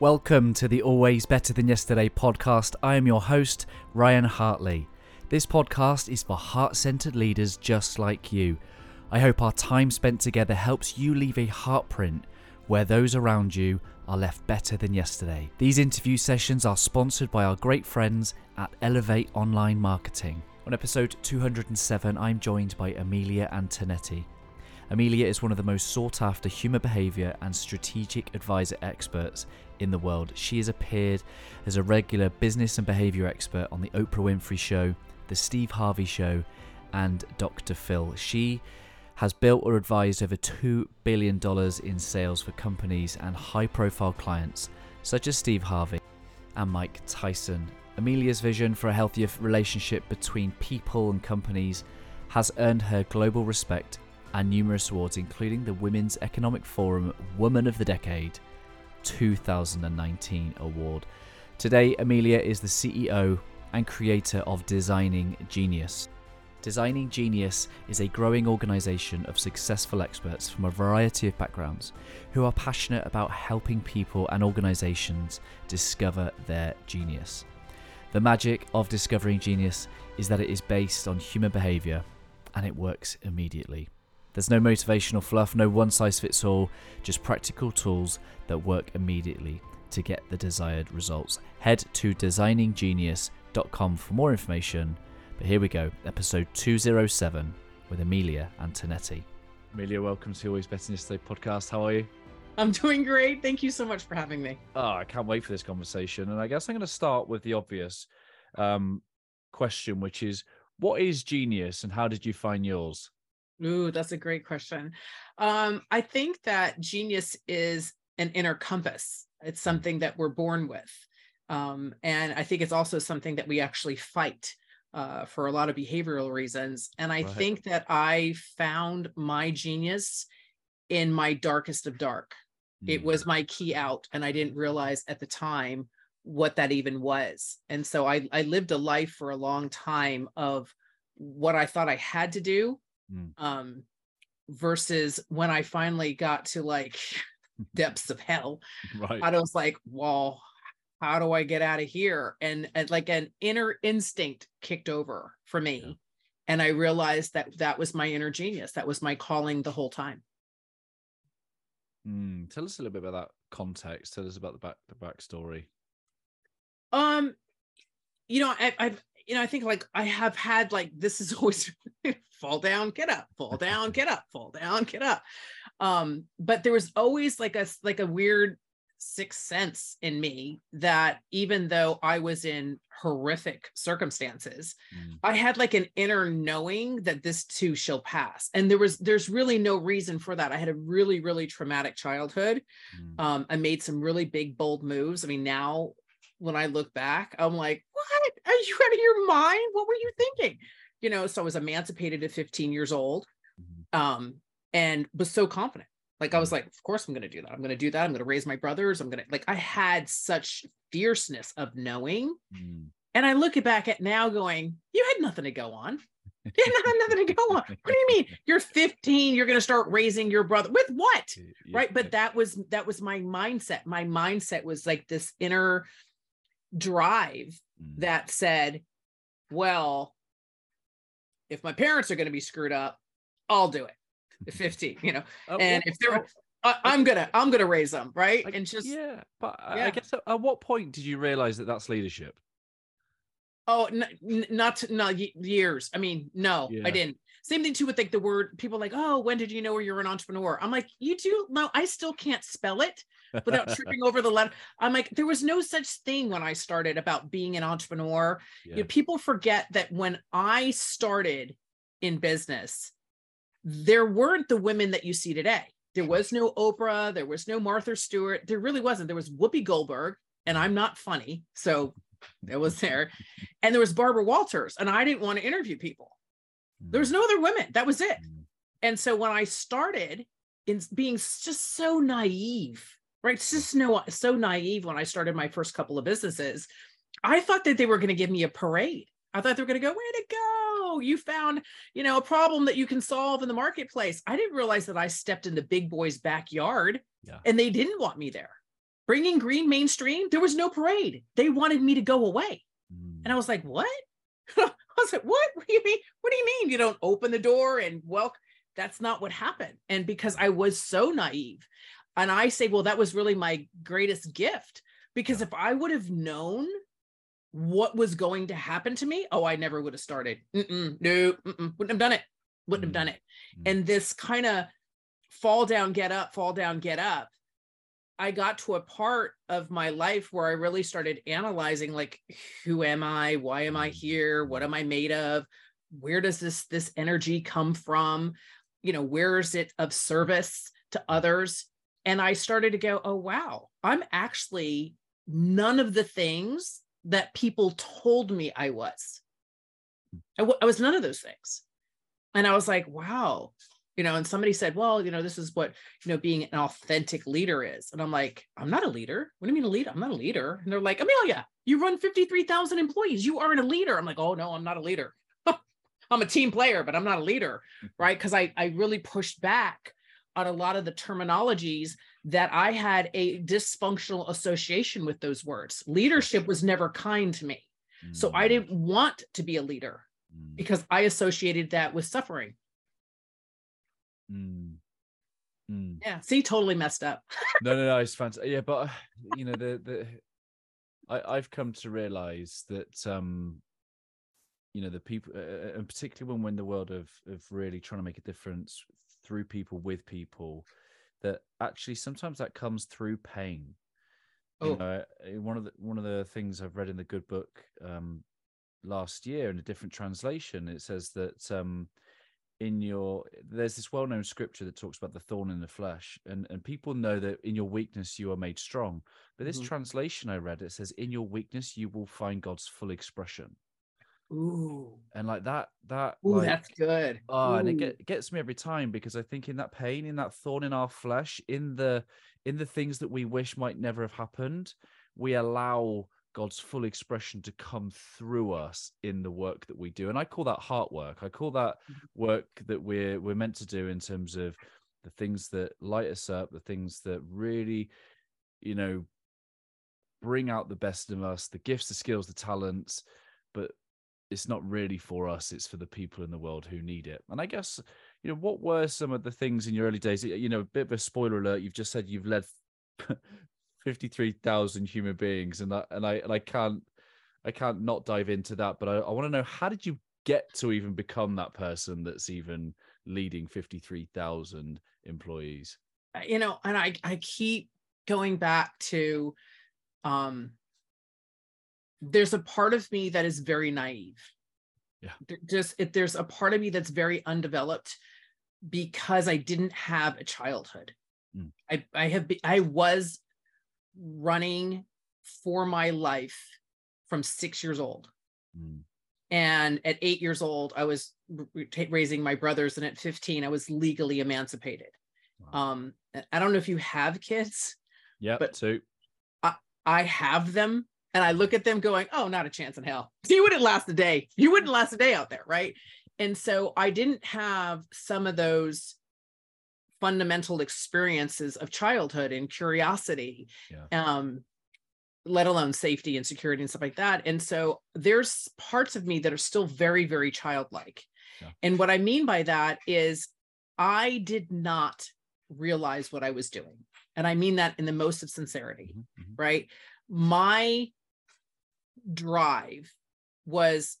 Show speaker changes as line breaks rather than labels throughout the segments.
Welcome to the Always Better Than Yesterday podcast. I am your host, Ryan Hartley. This podcast is for heart centered leaders just like you. I hope our time spent together helps you leave a heartprint where those around you are left better than yesterday. These interview sessions are sponsored by our great friends at Elevate Online Marketing. On episode 207, I'm joined by Amelia Antonetti. Amelia is one of the most sought after human behavior and strategic advisor experts in the world. She has appeared as a regular business and behavior expert on The Oprah Winfrey Show, The Steve Harvey Show, and Dr. Phil. She has built or advised over $2 billion in sales for companies and high profile clients such as Steve Harvey and Mike Tyson. Amelia's vision for a healthier relationship between people and companies has earned her global respect and numerous awards, including the Women's Economic Forum Woman of the Decade 2019 award. Today, Amelia is the CEO and creator of Designing Genius. Designing Genius is a growing organization of successful experts from a variety of backgrounds who are passionate about helping people and organizations discover their genius. The magic of discovering genius is that it is based on human behavior and it works immediately. There's no motivational fluff, no one size fits all, just practical tools that work immediately to get the desired results. Head to designinggenius.com for more information. But here we go, episode 207 with Amelia Antonetti. Amelia, welcome to Always Better Than Yesterday podcast. How are you?
I'm doing great. Thank you so much for having me.
Oh, I can't wait for this conversation. And I guess I'm going to start with the obvious um, question, which is what is genius and how did you find yours?
Ooh, that's a great question. Um, I think that genius is an inner compass. It's something that we're born with. Um, and I think it's also something that we actually fight uh, for a lot of behavioral reasons. And I right. think that I found my genius in my darkest of dark. Mm. It was my key out, and I didn't realize at the time what that even was. And so I, I lived a life for a long time of what I thought I had to do mm. um, versus when I finally got to like depths of hell. Right. I was like, well, how do I get out of here? And, and like an inner instinct kicked over for me. Yeah. And I realized that that was my inner genius. That was my calling the whole time.
Mm, tell us a little bit about that context. Tell us about the back the backstory.
Um, you know, I, I've you know, I think like I have had like this is always fall down, get up, fall down, get up, fall down, get up. Um, but there was always like a like a weird sixth sense in me that even though I was in horrific circumstances, mm. I had like an inner knowing that this too shall pass. And there was there's really no reason for that. I had a really, really traumatic childhood. Mm. Um, I made some really big, bold moves. I mean, now when I look back, I'm like, what? Are you out of your mind? What were you thinking? You know, so I was emancipated at 15 years old mm-hmm. um, and was so confident. Like I was like, of course I'm going to do that. I'm going to do that. I'm going to raise my brothers. I'm going to like, I had such fierceness of knowing. Mm. And I look back at now going, you had nothing to go on. You had nothing to go on. What do you mean? You're 15. You're going to start raising your brother with what? Yeah. Right. But that was, that was my mindset. My mindset was like this inner drive mm. that said, well, if my parents are going to be screwed up, I'll do it. At 15, you know, uh, and if they're, I, am gonna, I'm gonna raise them, right?
and just yeah. But yeah. I guess at what point did you realize that that's leadership?
Oh, n- not not years. I mean, no, yeah. I didn't. Same thing too with like the word people like, oh, when did you know you're an entrepreneur? I'm like, you do no, I still can't spell it without tripping over the letter. I'm like, there was no such thing when I started about being an entrepreneur. Yeah. You know, people forget that when I started in business, there weren't the women that you see today. There was no Oprah, there was no Martha Stewart, there really wasn't. There was Whoopi Goldberg, and I'm not funny, so it was there, and there was Barbara Walters, and I didn't want to interview people. There was no other women. That was it. Mm. And so when I started in being just so naive right? It's just no, so naive when I started my first couple of businesses. I thought that they were going to give me a parade. I thought they were going to go, way to go. You found, you know, a problem that you can solve in the marketplace. I didn't realize that I stepped in the big boy's backyard yeah. and they didn't want me there. bringing green mainstream there was no parade they wanted me to go away
Mm.
and i was like what i was like what? What do you mean? What do you mean you don't open the door and welcome that's not what happened. And because i was so naive and i say well that was really my greatest gift. Because if i would have known what was going to happen to me oh i never would have started. Mm-mm, no mm-mm, wouldn't have done it. Wouldn't have done it.
Mm.
and this kind of fall down get up fall down get up i got to a part of my life where i really started analyzing like who am i? Why am i
Mm.
here? What am i made of? Where does this this energy come from? You know where is it of service to others? And i started to go oh wow i'm actually none of the things that people told me i was. I w- I was none of those things. And i was like wow you know and somebody said well you know this is what you know being an authentic leader is. And i'm like i'm not a leader. What do you mean a leader i'm not a leader? And they're like amelia you run 53000 employees. You aren't a leader. I'm like oh no i'm not a leader. I'm a team player but i'm not a leader right? Because i i really pushed back on a lot of the terminologies that i had a dysfunctional association with those words. Leadership was never kind to me. So i
Mm.
didn't want to be a leader
Mm.
because i associated that with suffering
Mm. Mm.
yeah see totally messed up
no, no, no, it's fantastic. Yeah, but you know, the the I I've come to realize that um, you know, the people, uh, and particularly when we're in the world of of really trying to make a difference through people with people, that actually sometimes that comes through pain. You
Oh.
know, uh, one of the one of the things I've read in the good book um last year in a different translation, it says that um in your there's this well-known scripture that talks about the thorn in the flesh and and people know that in your weakness you are made strong but this
Mhm.
translation i read it says in your weakness you will find god's full expression
Ooh,
and like that that
Ooh
like
that's good.
oh and it get, gets me every time because i think in that pain in that thorn in our flesh in the in the things that we wish might never have happened we allow god's full expression to come through us in the work that we do. And i call that heart work. I call that mm-hmm. work that we're we're meant to do in terms of the things that light us up the things that really you know bring out the best of us the gifts the skills the talents but it's not really for us. It's for the people in the world who need it. And i guess you know what were some of the things in your early days? You know a bit of a spoiler alert you've just said you've led 53,000 human beings and I, and I and I can't I can't not dive into that but I, I want to know how did you get to even become that person that's even leading 53,000 employees
you know, and I I keep going back to um there's a part of me that is very naive.
Yeah.
Just it, there's a part of me that's very undeveloped because I didn't have a childhood.
Mm.
I I have be, I was running for my life from 6 years old.
Mm,
And at 8 years old I was raising my brothers and at 15 I was legally emancipated.
wow.
Um I don't know if you have kids.
yeah
but-
two
I have them and I look at them going, oh, not a chance in hell. You wouldn't last a day. You wouldn't last a day out there. Right. And so I didn't have some of those fundamental experiences of childhood and curiosity,
Yeah.
um, let alone safety and security and stuff like that. And so there's parts of me that are still very, very childlike.
Yeah.
And what I mean by that is I did not realize what I was doing. And I mean that in the most of sincerity
Mhm, mhm.
right? My drive was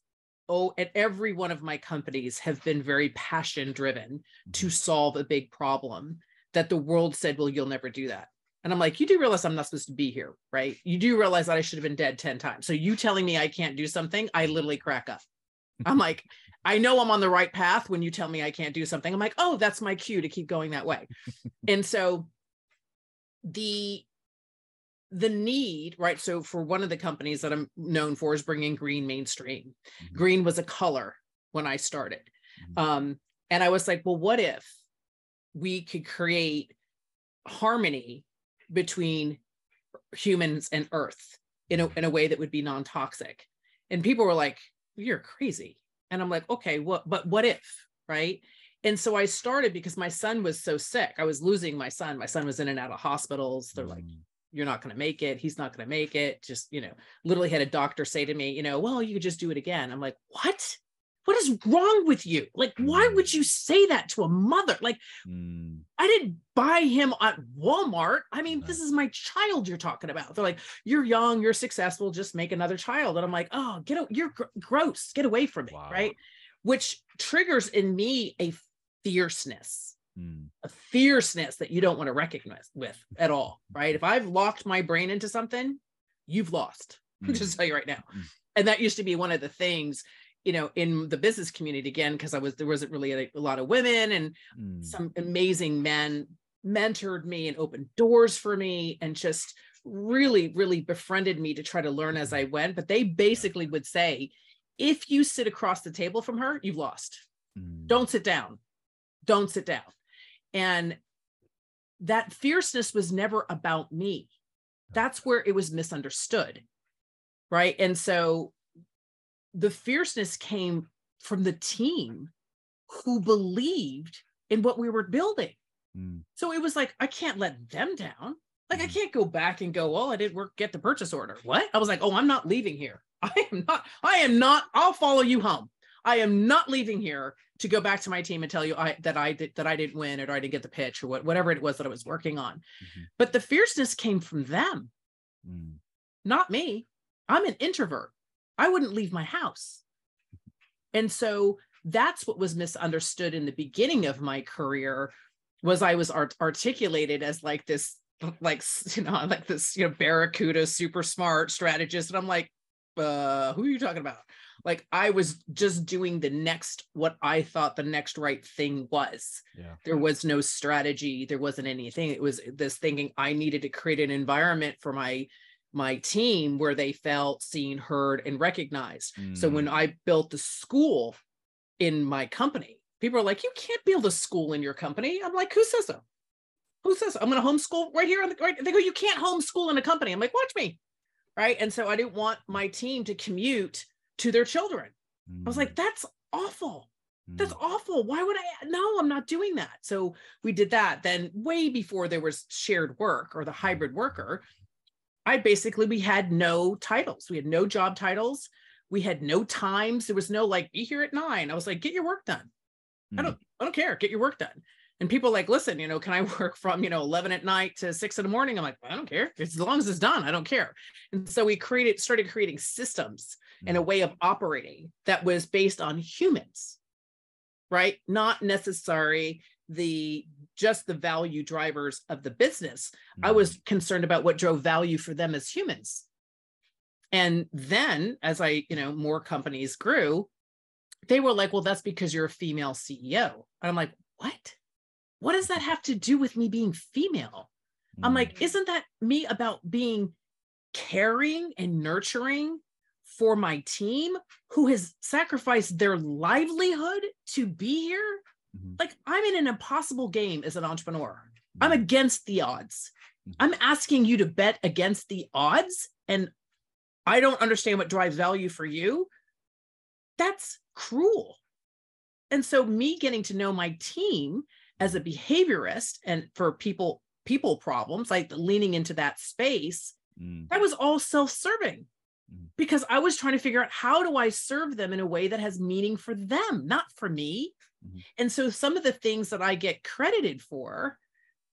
oh at every one of my companies have been very passion driven to
Mhm.
solve a big problem that the world said well you'll never do that. And i'm like you do realize i'm not supposed to be here right? You do realize that i should have been dead 10 times. So you telling me i can't do something i literally crack up. I'm like i know i'm on the right path when you tell me i can't do something. I'm like oh that's my cue to keep going that way. And so the the need right so for one of the companies that i'm known for is bringing green mainstream.
Mhm.
green was a color when i started.
Mhm.
um and i was like well what if we could create harmony between humans and earth in a, in a way that would be non-toxic? And people were like you're crazy. And i'm like okay what but what if? Right? And so i started because my son was so sick. I was losing my son. My son was in and out of hospitals. They're like
Mm,
you're not going to make it. He's not going to make it. Just, you know, literally had a doctor say to me, you know, well, you could just do it again. I'm like, what? What is wrong with you? Like, why would
Mm.
you say that to a mother? Like,
Mm,
I didn't buy him at Walmart. I mean,
No.
this is my child you're talking about. They're like, you're young, you're successful, just make another child. And I'm like, oh, get out, you're gr- gross, get away from me.
Wow.
Right. Which triggers in me a fierceness,
mm,
a fierceness that you don't want to recognize with at all. Right. If I've locked my brain into something, you've lost.
mm,
just tell you right now.
Mm.
And that used to be one of the things, you know, in the business community again, because I was there wasn't really a, a lot of women and
mm.
some amazing men mentored me and opened doors for me and just really really befriended me to try to learn as i went but they basically would say if you sit across the table from her you've lost
Mm,
don't sit down don't sit down and that fierceness was never about me that's where it was misunderstood right and so the fierceness came from the team who believed in what we were building
mm,
so it was like, I can't let them down. Like, I
Mhm.
can't go back and go, oh, I didn't work, get the purchase order. What? I was like, oh, I'm not leaving here. I am not, I am not, I'll follow you home. I am not leaving here to go back to my team and tell you I that I did that I didn't win or I didn't get the pitch or what, whatever it was that I was working on.
Mhm.
But the fierceness came from them,
mm,
not me. I'm an introvert. I wouldn't leave my house. And so that's what was misunderstood in the beginning of my career was I was art- articulated as like this like you know like this you know barracuda super smart strategist and I'm like uh who are you talking about like I was just doing the next what I thought the next right thing was.
Yeah.
there was no strategy. There wasn't anything. It was this thinking i needed to create an environment for my my team where they felt seen heard and recognized. So
Mm,
when i built the school in my company people are like you can't build a school in your company. I'm like who says so? Who says so? i'm going to homeschool right here on the right they go you can't homeschool in a company. I'm like watch me. Right? And so i didn't want my team to commute to their children i was like
mm,
that's awful that's
mm,
awful. Why would I? No, I'm not doing that. So we did that. Then, way before there was shared work or the hybrid worker, I basically, we had no titles. We had no job titles. We had no times. There was no like, be here at nine. I was like, get your work done. I
mm,
don't, I don't care. Get your work done. And people like, listen, you know, can I work from, you know, 11 at night to six in the morning? I'm like, I don't care. As long as it's done, I don't care. And so we created, started creating systems and a
mm,
way of operating that was based on humans right? Not necessary the just the value drivers of the business. I
mm,
was concerned about what drove value for them as humans. And then as i you know more companies grew they were like well that's because you're a female ceo and i'm like what? What does that have to do with me being female? I'm
mm,
like isn't that me about being caring and nurturing for my team who has sacrificed their livelihood to be here
mhm,
like i'm in an impossible game as an entrepreneur. I'm
mm,
against the odds.
Mhm.
i'm asking you to bet against the odds and i don't understand what drives value for you. That's cruel. And so me getting to know my team as a behaviorist and for people people problems like leaning into that space
mm,
that was all self-serving. Because I was trying to figure out how do I serve them in a way that has meaning for them, not for me.
Mhm.
And so some of the things that I get credited for,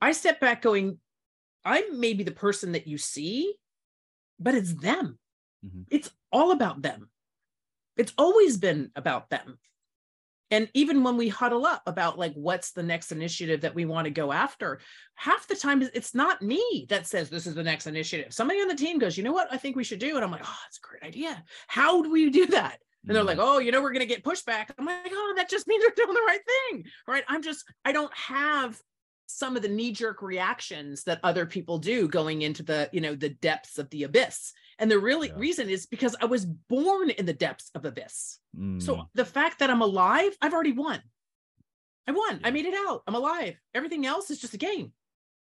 I step back going, I may be the person that you see, but it's them.
Mhm.
It's all about them. It's always been about them. And even when we huddle up about like what's the next initiative that we want to go after, half the time it's not me that says this is the next initiative. Somebody on the team goes, you know what I think we should do? And I'm like, oh, that's a great idea. How do we do that? And they're
mm,
like, oh, you know, we're going to get pushback. I'm like, oh, that just means we're doing the right thing. Right. I'm just, I don't have some of the knee jerk reactions that other people do going into the, you know, the depths of the abyss. And the really
Yeah.
reason is because I was born in the depths of abyss.
mm,
So the fact that I'm alive, I've already won. I won. I made it out. I'm alive. Everything else is just a game.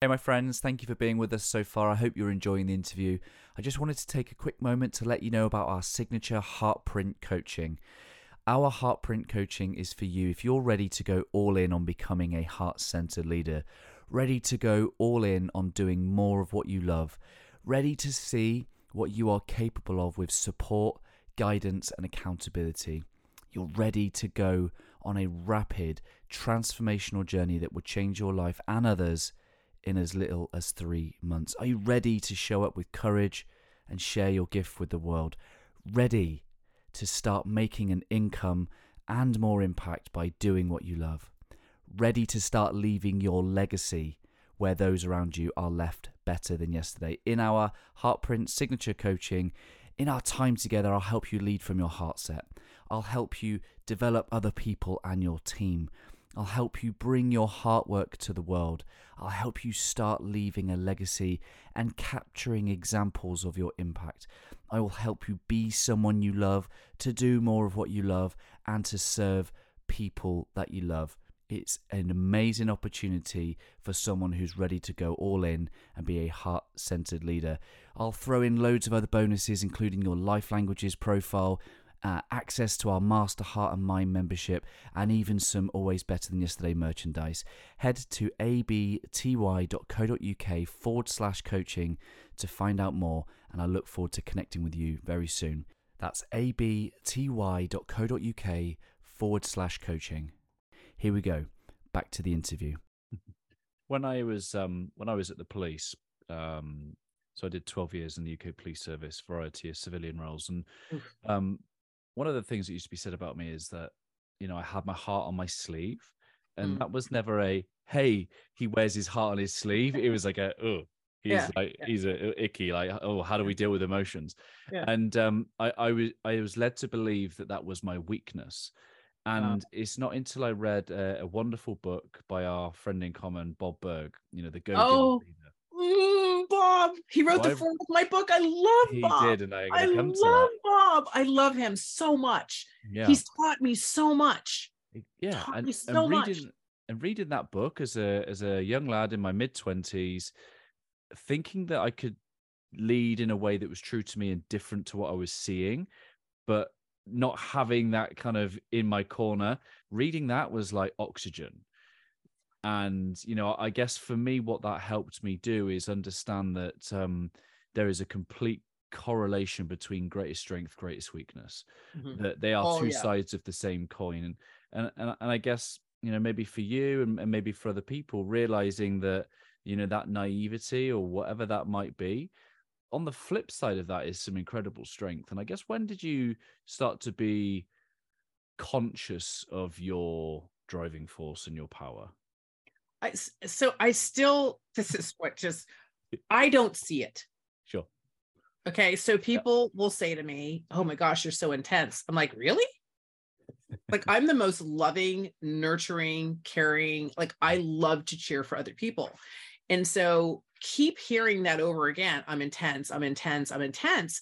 Hey, my friends, thank you for being with us so far. I hope you're enjoying the interview. I just wanted to take a quick moment to let you know about our signature Heartprint coaching. Our Heartprint coaching is for you if you're ready to go all in on becoming a heart centered leader. ready to go all in on doing more of what you love, ready to see what you are capable of with support, guidance, and accountability. You're ready to go on a rapid, transformational journey that will change your life and others in as little as three months. Are you ready to show up with courage and share your gift with the world? Ready to start making an income and more impact by doing what you love? Ready to start leaving your legacy where those around you are left better than yesterday? In our Heartprint signature coaching, in our time together, I'll help you lead from your heart set. I'll help you develop other people and your team. I'll help you bring your heart work to the world. I'll help you start leaving a legacy and capturing examples of your impact. I will help you be someone you love, to do more of what you love, and to serve people that you love. It's an amazing opportunity for someone who's ready to go all in and be a heart centered leader. I'll throw in loads of other bonuses, including your life languages profile, uh, access to our Master Heart and Mind membership, and even some Always Better Than Yesterday merchandise. Head to abty.co.uk forward slash coaching to find out more, and I look forward to connecting with you very soon. That's abty.co.uk forward slash coaching. Here we go. Back to the interview.
When I was um, when I was at the police, um, so I did 12 years in the UK police service, variety of civilian roles, and um, one of the things that used to be said about me is that you know I had my heart on my sleeve, and
Mm.
that was never a hey he wears his heart on his sleeve. It was like a oh he's
Yeah,
like
yeah.
he's a icky like oh how do we deal with emotions?
Yeah.
And um, I I was I was led to believe that that was my weakness.
Wow.
And it's not until I read a, a wonderful book by our friend in common, Bob Burg, you know, the Go
Oh. Mm, Bob. He wrote
So
the foreword of my book. I love
He
Bob.
did, and
I
to
love Bob. I love him so much.
Yeah.
He's taught me so much.
yeah
taught
and,
me
and
so much.
reading and reading that book as a as a young lad in my mid 20s thinking that i could lead in a way that was true to me and different to what i was seeing but not having that kind of in my corner reading that was like oxygen and you know i guess for me what that helped me do is understand that um there is a complete correlation between greatest strength greatest weakness
Mhm.
that they are
Oh,
two
yeah.
sides of the same coin and and and, and i guess you know maybe for you and, and maybe for other people realizing that you know that naivety or whatever that might be on the flip side of that is some incredible strength and i guess when did you start to be conscious of your driving force and your power
I, so I still, this is what just, I don't see it.
sure
Okay. So people will say to me, Oh my gosh, you're so intense. I'm like, Really? like, I'm the most loving, nurturing, caring. Like, I love to cheer for other people. And so keep hearing that over again. I'm intense. I'm intense. I'm intense.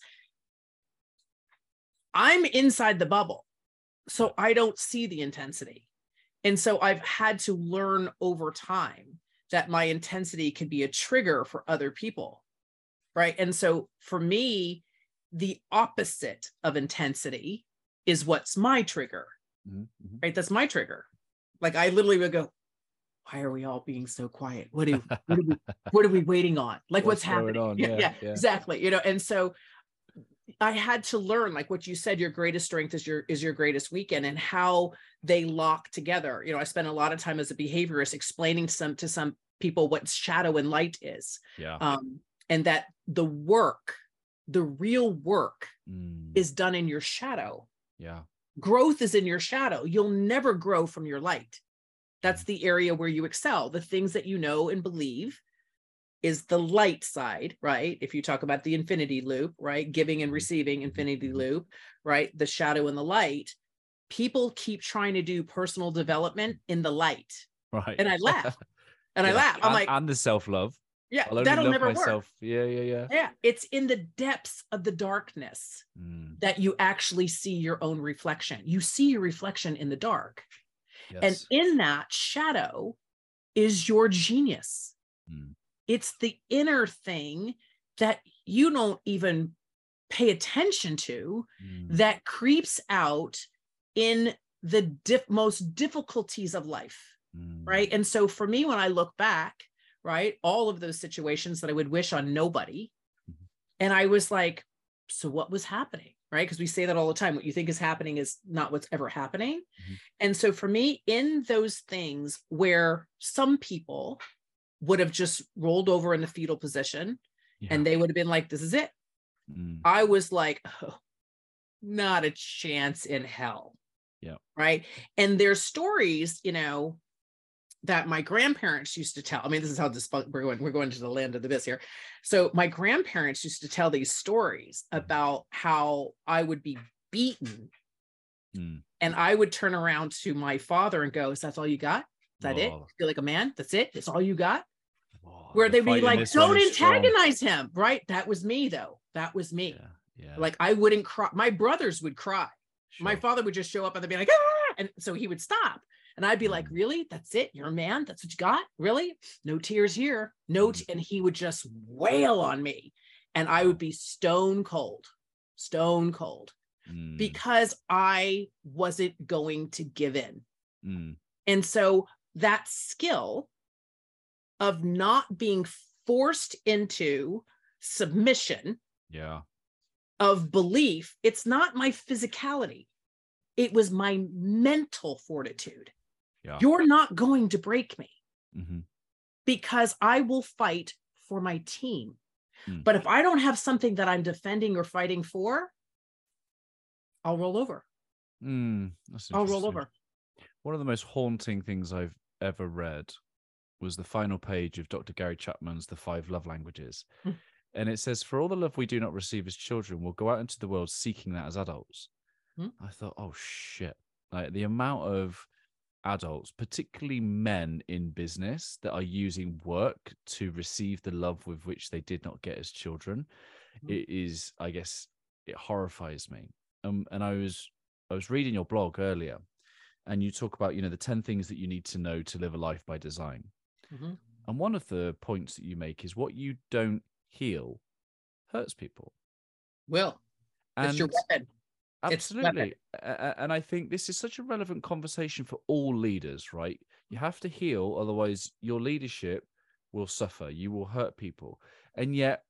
I'm inside the bubble. So I don't see the intensity. And so I've had to learn over time that my intensity could be a trigger for other people right and so for me the opposite of intensity is what's my trigger
Mhm, mhm.
right that's my trigger like i literally would go why are we all being so quiet what do what are we, what are we waiting on like what's,
What's
happening
on?
Yeah,
Yeah,
yeah
yeah.
exactly you know and so i had to learn like what you said your greatest strength is your is your greatest weekend and how they lock together you know i spent a lot of time as a behaviorist explaining some to some people what shadow and light is
yeah
um, and that the work, the real work,
Mm,
is done in your shadow.
yeah
Growth is in your shadow. You'll never grow from your light. That's the area where you excel. The things that you know and believe is the light side, right? If you talk about the infinity loop, right? Giving and receiving, infinity loop, right? The shadow and the light. People keep trying to do personal development in the light.
right
And I laugh. And I laugh. I'm
and,
like,
and the self-love
yeah, that'll
love
never work.
Yeah, yeah, yeah.
Yeah, it's in the depths of the darkness
Mm,
that you actually see your own reflection. You see your reflection in the dark.
Yes.
And in that shadow is your genius.
Mm.
It's the inner thing that you don't even pay attention to
Mm,
that creeps out in the diff- most difficulties of life
mm,
right and so for me when i look back right? All of those situations that I would wish on nobody.
Mhm.
And I was like, so what was happening? Right. Because we say that all the time. What you think is happening is not what's ever happening.
Mhm.
And so for me, in those things where some people would have just rolled over in the fetal position
Yeah.
and they would have been like, this is it.
Mm,
I was like, oh, not a chance in hell.
Yeah.
Right. And there's stories, you know, that my grandparents used to tell. I mean, this is how this we're going, we're going to the land of the abyss here. So my grandparents used to tell these stories about how I would be beaten
mm.
and I would turn around to my father and go, Is that all you got? Is that it?
Whoa.
Feel like a man? That's it? That's all you got?
Whoa,
Where they'd be like, Don't
strong.
antagonize him. Right. That was me though. That was me.
Yeah. Yeah.
Like I wouldn't cry. My brothers would cry. My father would just show up and they'd be like, ah! and so he would stop. And I'd be like, really? That's it? You're a man? That's what you got? Really? No tears here. No. T-. And he would just wail on me. And I would be stone cold, stone cold
Mm,
because I wasn't going to give in.
mm,
And so that skill of not being forced into submission
yeah.
of belief, it's not my physicality. It was my mental fortitude.
Yeah.
You're not going to break me
hmm
because I will fight for my team.
Hmm.
But if I don't have something that I'm defending or fighting for, I'll roll over.
Mm,
I'll roll over.
One of the most haunting things I've ever read was the final page of Dr. Gary Chapman's The Five Love Languages.
Hmm.
And it says, For all the love we do not receive as children, we'll go out into the world seeking that as adults.
Hmm.
I thought, oh shit. Like the amount of adults, particularly men in business, that are using work to receive the love with which they did not get as children.
Mhm.
It is, I guess, it horrifies me. Um, and I was I was reading your blog earlier, and you talk about you know the ten things that you need to know to live a life by design.
Mhm.
And one of the points that you make is what you don't heal hurts people.
Well,
And
It's your weapon.
Absolutely, and I think this is such a relevant conversation for all leaders. Right? You have to heal, otherwise your leadership will suffer. You will hurt people, and yet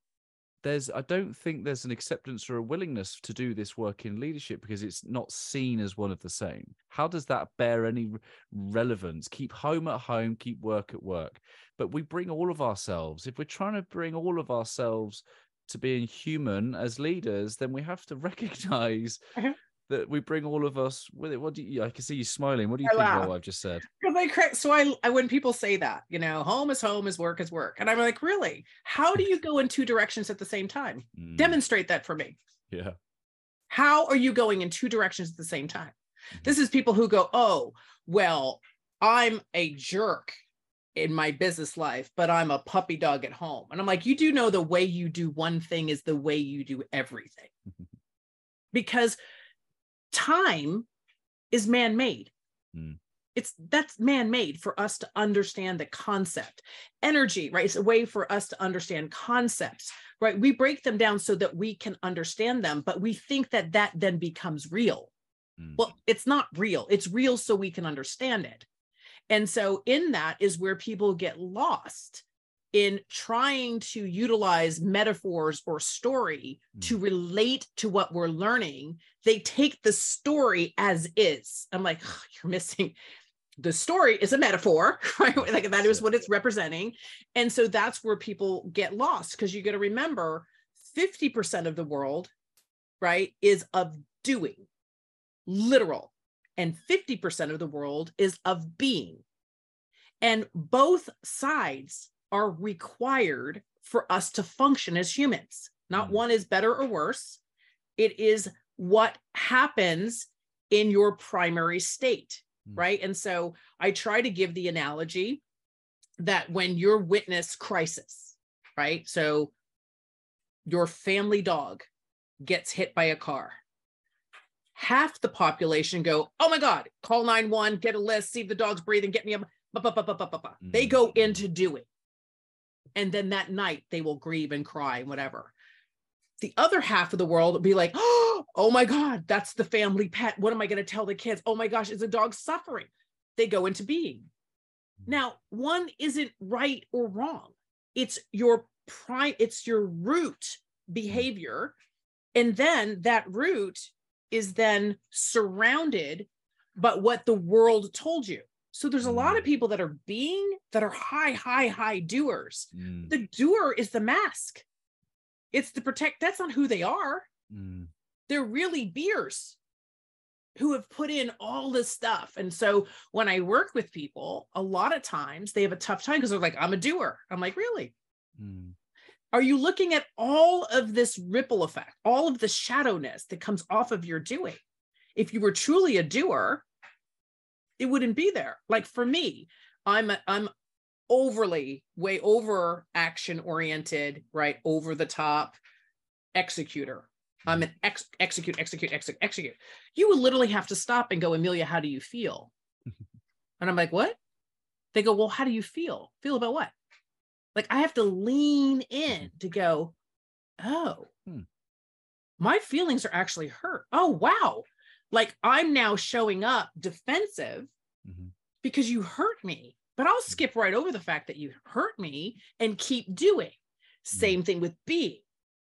there's I don't think there's an acceptance or a willingness to do this work in leadership because it's not seen as one of the same. How does that bear any relevance? Keep home at home, keep work at work. But we bring all of ourselves. If we're trying to bring all of ourselves to being human as leaders, then we have to recognize
Mhm.
that we bring all of us with it. What do you I can see you smiling. What do you
I
think about
laugh.
what I've just said?
Because I cra- so I, I when people say that, you know, home is home, is work is work, and I'm like, really? How do you go in two directions at the same time?
Mm,
Demonstrate that for me.
yeah.
How are you going in two directions at the same time?
Mhm.
This is people who go, oh, well, I'm a jerk in my business life, but I'm a puppy dog at home. And I'm like, you do know the way you do one thing is the way you do everything. because time is man-made.
Mm.
It's that's man-made for us to understand the concept. Energy, right? It's a way for us to understand concepts, right? We break them down so that we can understand them, but we think that that then becomes real.
Mm.
Well, it's not real. It's real so we can understand it. And so, in that is where people get lost in trying to utilize metaphors or story hmm. to relate to what we're learning. They take the story as is. I'm like, "Ugh, you're missing. The story is a metaphor, right? Like that is what it's representing. And so that's where people get lost because you got to remember 50% of the world, right, is of doing, literal, and 50% of the world is of being. And both sides are required for us to function as humans. Not
Mm.
one is better or worse. It is what happens in your primary state,
Mm.
right? And so I try to give the analogy that when you're witness crisis, right? So your family dog gets hit by a car. Half the population go, oh my God, call 911, get a list, see if the dog's breathing, get me a. ba." They go
Mm.
into doing. And then that night they will grieve and cry and whatever. The other half of the world will be like, oh my God, that's the family pet. What am I going to tell the kids? Oh my gosh, is the dog suffering? They go into being. Now, one isn't right or wrong. It's your prime, it's your root behavior. And then that root is then surrounded by what the world told you. So there's a lot of
Mm.
people that are being that are high, high, high doers.
Mm,
The doer is the mask. It's the protect. That's not who they are.
mm,
They're really beers who have put in all this stuff. And so when I work with people, a lot of times they have a tough time because they're like, I'm a doer. I'm like, really?
mm,
Are you looking at all of this ripple effect, all of the shadowness that comes off of your doing? If you were truly a doer, it wouldn't be there. Like for me, I'm a, I'm overly way over action oriented, right? Over the top executor. I'm an ex- execute, execute, execute, execute. You would literally have to stop and go, Amelia, how do you feel? and I'm like, what? They go, well, how do you feel? Feel about what? Like I have to lean mm-hmm. in to go, oh,
Hmm.
my feelings are actually hurt. Oh, wow. Like I'm now showing up defensive
mhm,
because you hurt me. But I'll mm-hmm. skip right over the fact that you hurt me and keep doing. Mm-hmm. Same thing with being,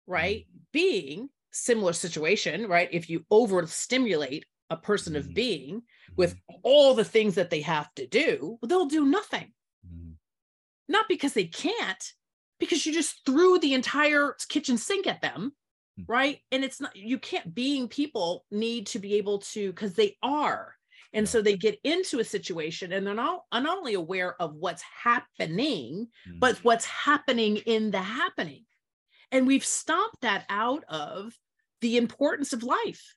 right? Being, similar situation, right? If you overstimulate a person of being with all the things that they have to do, they'll do nothing. Not because they can't, because you just threw the entire kitchen sink at them,
Mm.
right? And it's not, you can't, being people need to be able to, because they are. And so they get into a situation and they're not, not only aware of what's happening,
mm,
but what's happening in the happening. And we've stomped that out of the importance of life.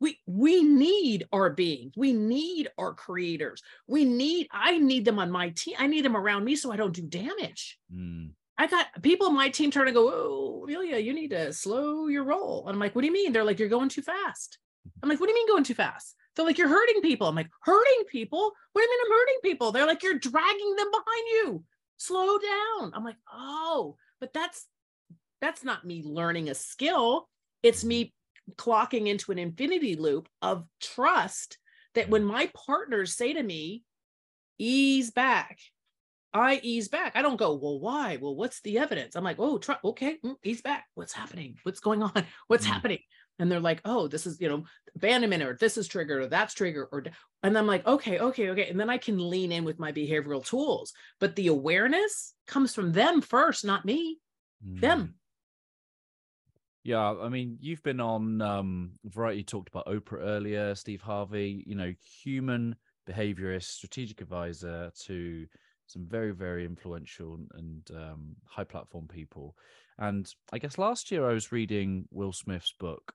We we need our beings. We need our creators. We need, I need them on my team. I need them around me so I don't do damage.
mm,
I got people on my team trying to go, oh, Amelia, you need to slow your roll. And I'm like, what do you mean? They're like, you're going too fast. I'm like, what do you mean going too fast? They're like, you're hurting people. I'm like, hurting people? What do you mean I'm hurting people? They're like, you're dragging them behind you. Slow down. I'm like, oh, but that's that's not me learning a skill. It's me clocking into an infinity loop of trust that when my partners say to me, ease back, I ease back. I don't go, well, why? Well, what's the evidence? I'm like, oh, try, okay, mm, ease back. What's happening? What's going on? What's
Mm.
happening? And they're like, oh, this is, you know, abandonment or this is triggered or that's triggered or, and I'm like, okay, okay, okay. And then I can lean in with my behavioral tools. But the awareness comes from them first, not me,
mm.
them.
Yeah, I mean, you've been on um Variety talked about Oprah earlier, Steve Harvey, you know, human behaviorist, strategic advisor to some very, very influential and um, high platform people. And I guess last year I was reading Will Smith's book.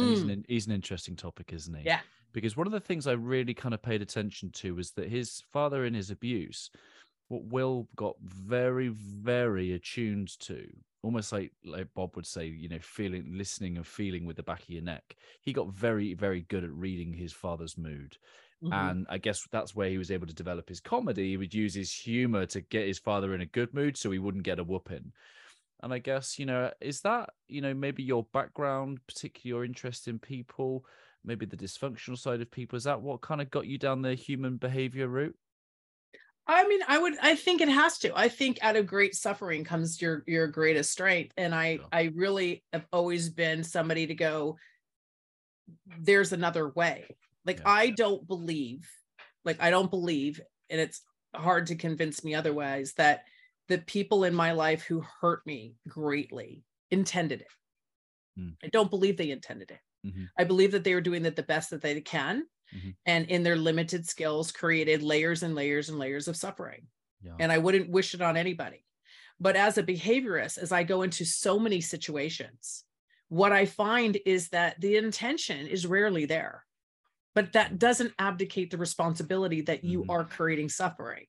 And he's,
Mm,
an, he's an interesting topic, isn't he?
Yeah.
Because one of the things I really kind of paid attention to was that his father in his abuse, what Will got very, very attuned to, almost like like Bob would say, you know, feeling, listening, and feeling with the back of your neck. He got very, very good at reading his father's mood,
mhm.
and I guess that's where he was able to develop his comedy. He would use his humor to get his father in a good mood, so he wouldn't get a whooping. And I guess you know, is that you know maybe your background, particularly your interest in people, maybe the dysfunctional side of people, is that what kind of got you down the human behavior route?
I mean, I would I think it has to. I think out of great suffering comes your your greatest strength. And I
Sure.
I really have always been somebody to go, there's another way. Like
Yeah.
I don't believe, like I don't believe, and it's hard to convince me otherwise, that the people in my life who hurt me greatly intended it.
Mm.
I don't believe they intended it.
Mhm.
I believe that they were doing it the best that they can.
Mhm.
And in their limited skills, created layers and layers and layers of suffering.
Yeah.
And I wouldn't wish it on anybody. But as a behaviorist, as I go into so many situations, what I find is that the intention is rarely there. But that doesn't abdicate the responsibility that you
Mhm.
are creating suffering.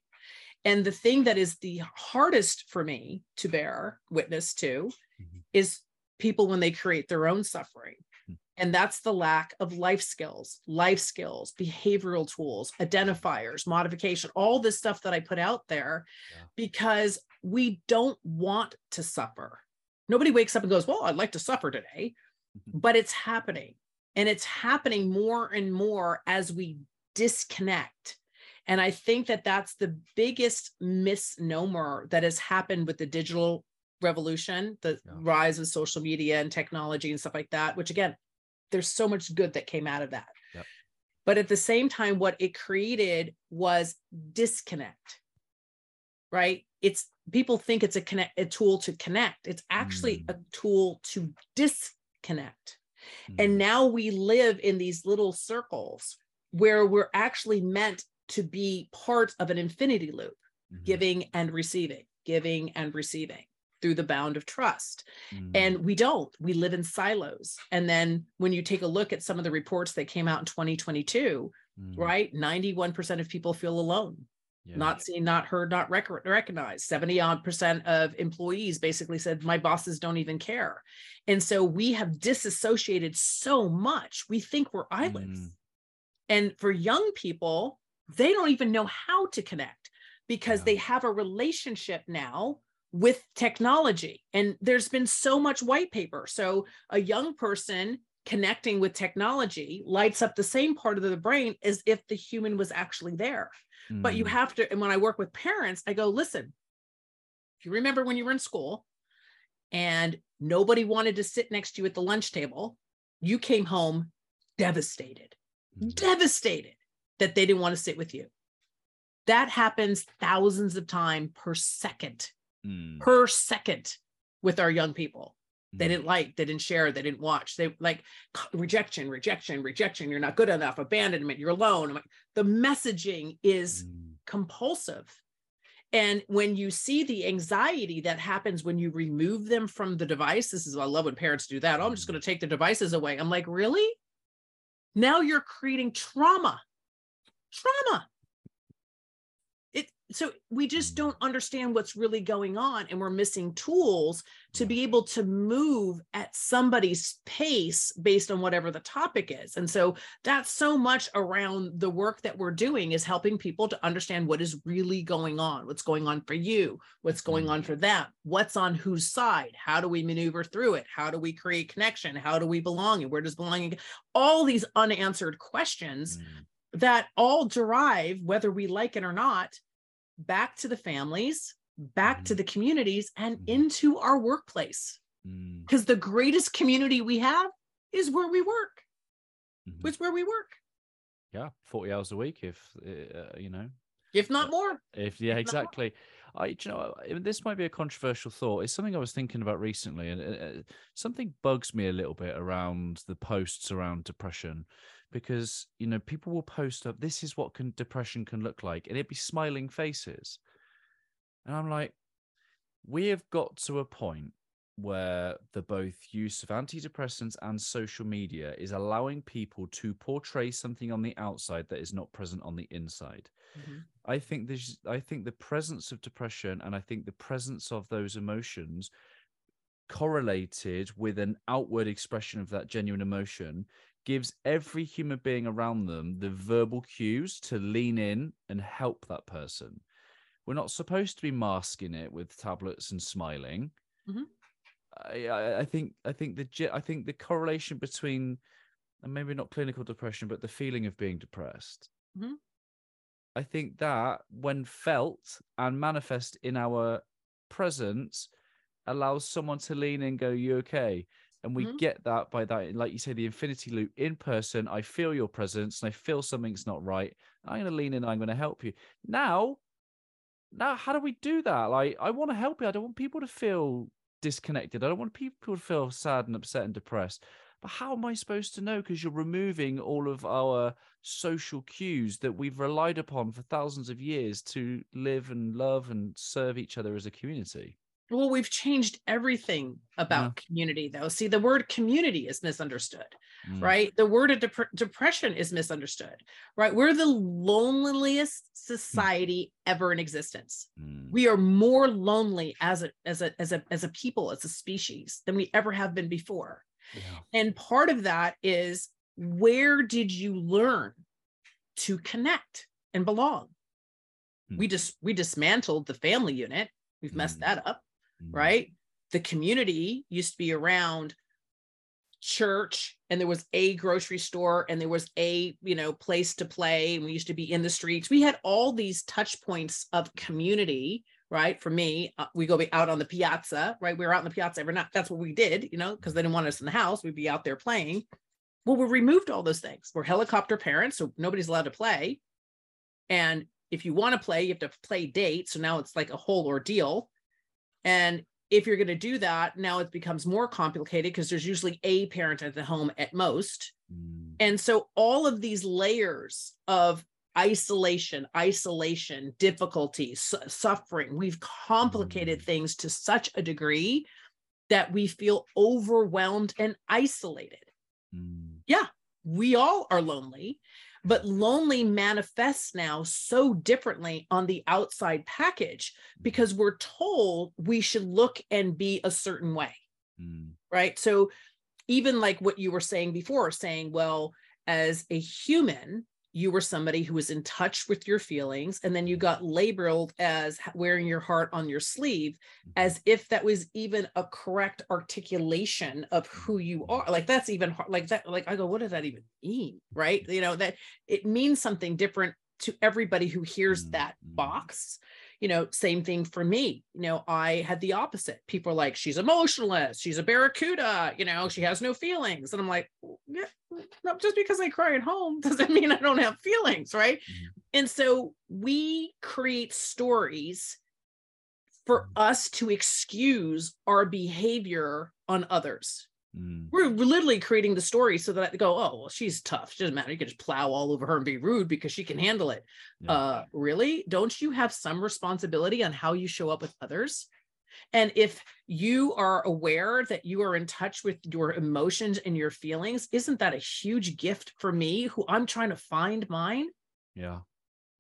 And the thing that is the hardest for me to bear witness to
Mhm.
is people when they create their own suffering. And that's the lack of life skills, life skills, behavioral tools, identifiers, modification, all this stuff that I put out there
Yeah.
because we don't want to suffer. Nobody wakes up and goes, Well, I'd like to suffer today,
Mhm.
but it's happening. And it's happening more and more as we disconnect. And I think that that's the biggest misnomer that has happened with the digital revolution, the
Yeah.
rise of social media and technology and stuff like that, which again, there's so much good that came out of that.
Yep.
But at the same time, what it created was disconnect, right? It's people think it's a connect a tool to connect. It's actually
Mm.
a tool to disconnect.
Mm.
And now we live in these little circles where we're actually meant to be part of an infinity loop,
Mhm.
giving and receiving, giving and receiving through the bound of trust.
Mm.
And we don't, we live in silos. And then when you take a look at some of the reports that came out in 2022,
Mm.
right? 91% of people feel alone,
Yeah.
not seen, not heard, not rec- recognized. 70 odd percent of employees basically said, my bosses don't even care. And so we have disassociated so much. We think we're islands.
Mm.
And for young people, they don't even know how to connect because
Yeah.
they have a relationship now with technology. And there's been so much white paper. So a young person connecting with technology lights up the same part of the brain as if the human was actually there. But you
Mm.
have to, and when I work with parents, I go, listen, if you remember when you were in school and nobody wanted to sit next to you at the lunch table, you came home devastated
Mm.
devastated that they didn't want to sit with you. That happens thousands of times per second,
Mm.
per second with our young people. They
Mm.
didn't like, they didn't share, they didn't watch. They like rejection, rejection, rejection. You're not good enough, abandonment, you're alone. I'm like, the messaging is
Mm.
compulsive. And when you see the anxiety that happens when you remove them from the device, this is I love when parents do that. Oh, I'm just
Mm.
going to take the devices away. I'm like, really? Now you're creating trauma. Trauma. So we just
Mm.
don't understand what's really going on, and we're missing tools to be able to move at somebody's pace based on whatever the topic is. And so that's so much around the work that we're doing is helping people to understand what is really going on, what's going on for you, what's going on for them, what's on whose side, how do we maneuver through it, how do we create connection, how do we belong, and where does belonging? All these unanswered questions
Mm.
that all derive, whether we like it or not, back to the families, back to
Mhm.
the communities, and
Mhm.
into our workplace.
Mm.
Because the greatest community we have is where we work.
Mhm.
It's where we work,
Yeah, forty hours a week, if uh, you know,
if not more.
if yeah,
more.
exactly. I, you know, this might be a controversial thought. It's something I was thinking about recently, and uh, uh, something bugs me a little bit around the posts around depression, because you know people will post up, "This is what can depression can look like," and it'd be smiling faces, and I'm like, we have got to a point where the both use of antidepressants and social media is allowing people to portray something on the outside that is not present on the inside. Mm-hmm. I think this I think the presence of depression and I think the presence of those emotions correlated with an outward expression of that genuine emotion gives every human being around them the verbal cues to lean in and help that person. We're not supposed to be masking it with tablets and smiling.
Mhm.
I, I, think I think the I think the correlation between and maybe not clinical depression, but the feeling of being depressed.
Mhm.
I think that when felt and manifest in our presence allows someone to lean in and go, You okay? And we
Mhm.
get that by that, like you say, the infinity loop in person. I feel your presence and I feel something's not right. I'm going to lean in. I'm going to help you. Now, now, how do we do that? Like, I want to help you. I don't want people to feel disconnected. I don't want people to feel sad and upset and depressed. But how am I supposed to know? Because you're removing all of our social cues that we've relied upon for thousands of years to live and love and serve each other as a community.
Well, we've changed everything about community, though. See, the word community is misunderstood,
Mm,
right? The word of dep- depression is misunderstood, right? We're the loneliest society ever in existence.
mm,
We are more lonely as a as a as a as a people, as a species, than we ever have been before.
yeah.
And part of that is where did you learn to connect and belong? We just we dismantled the family unit. We've messed that up
mm,
right? The community used to be around church and there was a grocery store and there was a you know place to play and we used to be in the streets. We had all these touch points of community right? For me uh, we go be out on the piazza right? We were out on the piazza every night. That's what we did you know because they didn't want us in the house. We'd be out there playing. Well we removed all those things. We're helicopter parents so nobody's allowed to play. And if you want to play you have to play date so now it's like a whole ordeal and if you're going to do that, now it becomes more complicated because there's usually a parent at the home at most. Mm. And so all of these layers of isolation, isolation, difficulty, su- suffering, we've complicated mm. things to such a degree that we feel overwhelmed and isolated. Mm. Yeah, we all are lonely but lonely manifests now so differently on the outside package because we're told we should look and be a certain way mm. right so even like what you were saying before saying well as a human you were somebody who was in touch with your feelings and then you got labeled as wearing your heart on your sleeve mm-hmm. as if that was even a correct articulation of who you are. Like that's even hard like that like i go what does that even mean? Right? You know that it means something different to everybody who hears that mm-hmm. box you know same thing for me. You know i had the opposite. People are like she's emotionless. She's a barracuda. You know she has no feelings. And i'm like yeah, no, just because i cry at home doesn't mean i don't have feelings right? Mm-hmm. and so we create stories for us to excuse our behavior on others Mm. We're, we're literally creating the story so that I go, oh, well, she's tough. She doesn't matter. You can just plow all over her and be rude because she can handle it. Yeah. Uh, really? Don't you have some responsibility on how you show up with others? And if you are aware that you are in touch with your emotions and your feelings, isn't that a huge gift for me who I'm trying to find mine?
Yeah.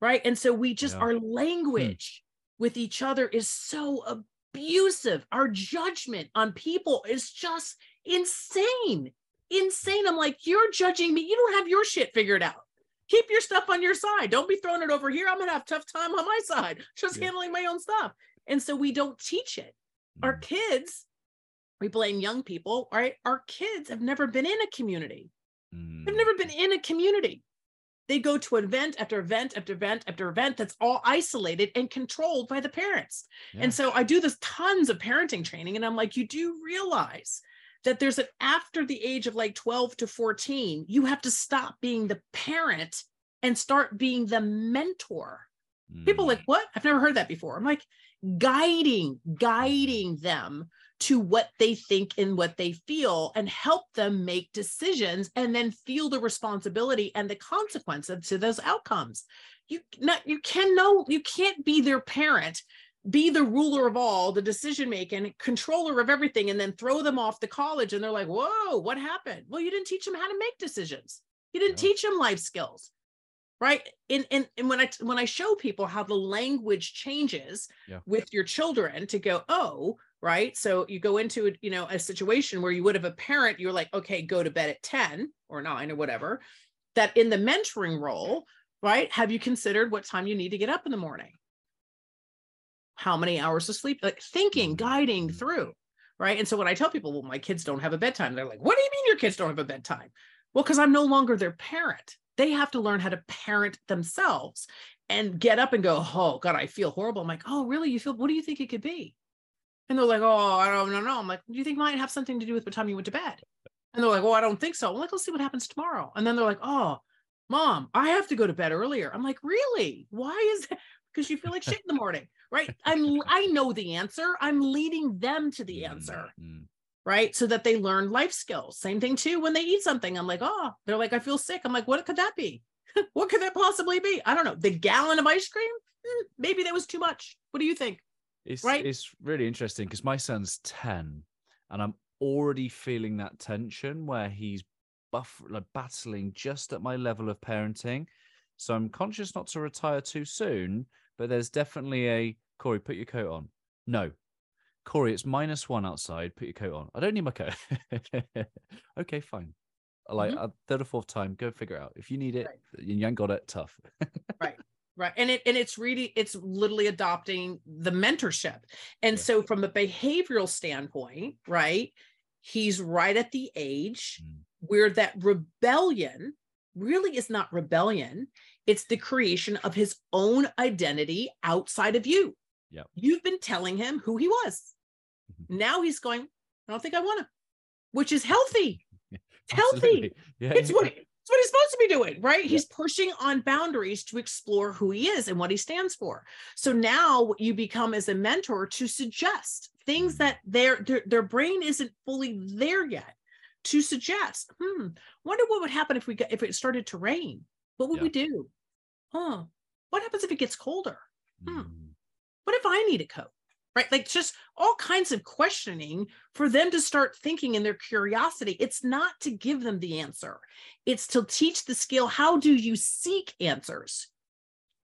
Right. And so we just, yeah. our hmm. language hmm. with each other is so abusive. Our judgment on people is just insane. Insane. I'm like, you're judging me. You don't have your shit figured out. Keep your stuff on your side. Don't be throwing it over here. I'm gonna have tough time on my side, just yeah. handling my own stuff. And so we don't teach it. Mm. Our kids, we blame young people, right? Our kids have never been in a community. Mm. They've never been in a community. They go to event after event after event after event that's all isolated and controlled by the parents. Yeah. And so I do this tons of parenting training, and I'm like, you do realize that there's an after the age of like 12 to 14, you have to stop being the parent and start being the mentor. Mm. People like, what? I've never heard that before. I'm like, guiding, guiding them to what they think and what they feel and help them make decisions and then feel the responsibility and the consequences to those outcomes. You not you can know you can't be their parent be the ruler of all, the decision making controller of everything, and then throw them off to college. And they're like, whoa, what happened? Well, you didn't teach them how to make decisions. You didn't yeah. teach them life skills. Right. And, and, and when I when I show people how the language changes yeah. with your children to go, oh, right. So you go into you know a situation where you would have a parent, you're like, okay, go to bed at 10 or nine or whatever. That in the mentoring role, right? Have you considered what time you need to get up in the morning? how many hours of sleep, like thinking, mm-hmm. guiding through. Right. And so when I tell people, well, my kids don't have a bedtime, they're like, what do you mean your kids don't have a bedtime? Well, because I'm no longer their parent. They have to learn how to parent themselves and get up and go, oh God, I feel horrible. I'm like, oh, really? You feel, what do you think it could be? And they're like, oh, I don't know. I'm like, do you think might have something to do with what time you went to bed? And they're like, well, I don't think so. I'm like, let's see what happens tomorrow. And then they're like, oh, mom, I have to go to bed earlier. I'm like, really? Why is that? Because you feel like shit in the morning right i'm i know the answer i'm leading them to the answer mm-hmm. right so that they learn life skills same thing too when they eat something i'm like oh they're like i feel sick i'm like what could that be what could that possibly be i don't know the gallon of ice cream mm, maybe that was too much what do you think
it's right it's really interesting because my son's 10 and i'm already feeling that tension where he's buff like battling just at my level of parenting so i'm conscious not to retire too soon but there's definitely a Corey, put your coat on. No. Corey, it's minus one outside. Put your coat on. I don't need my coat. okay, fine. Like mm-hmm. third or fourth time, go figure it out. If you need it, right. you ain't got it. Tough.
right right and it and it's really it's literally adopting the mentorship and yeah. so from a behavioral standpoint right he's right at the age
Mm.
where that rebellion really is not rebellion it's the creation of his own identity outside of you
yeah
you've been telling him who he was
Mhm.
now he's going i don't think i want to which is healthy healthy
Yeah,
it's
yeah.
what it's what he's supposed to be doing, right? He's pushing on boundaries to explore who he is and what he stands for. So now what you become as a mentor to suggest things
Mm.
that their their, their brain isn't fully there yet. To suggest, hmm, wonder what would happen if we got if it started to rain. What would
Yeah.
we do? Huh? What happens if it gets colder? hmm.
Mm.
What if I need a coat? Right? Like just all kinds of questioning for them to start thinking in their curiosity. It's not to give them the answer, it's to teach the skill how do you seek answers?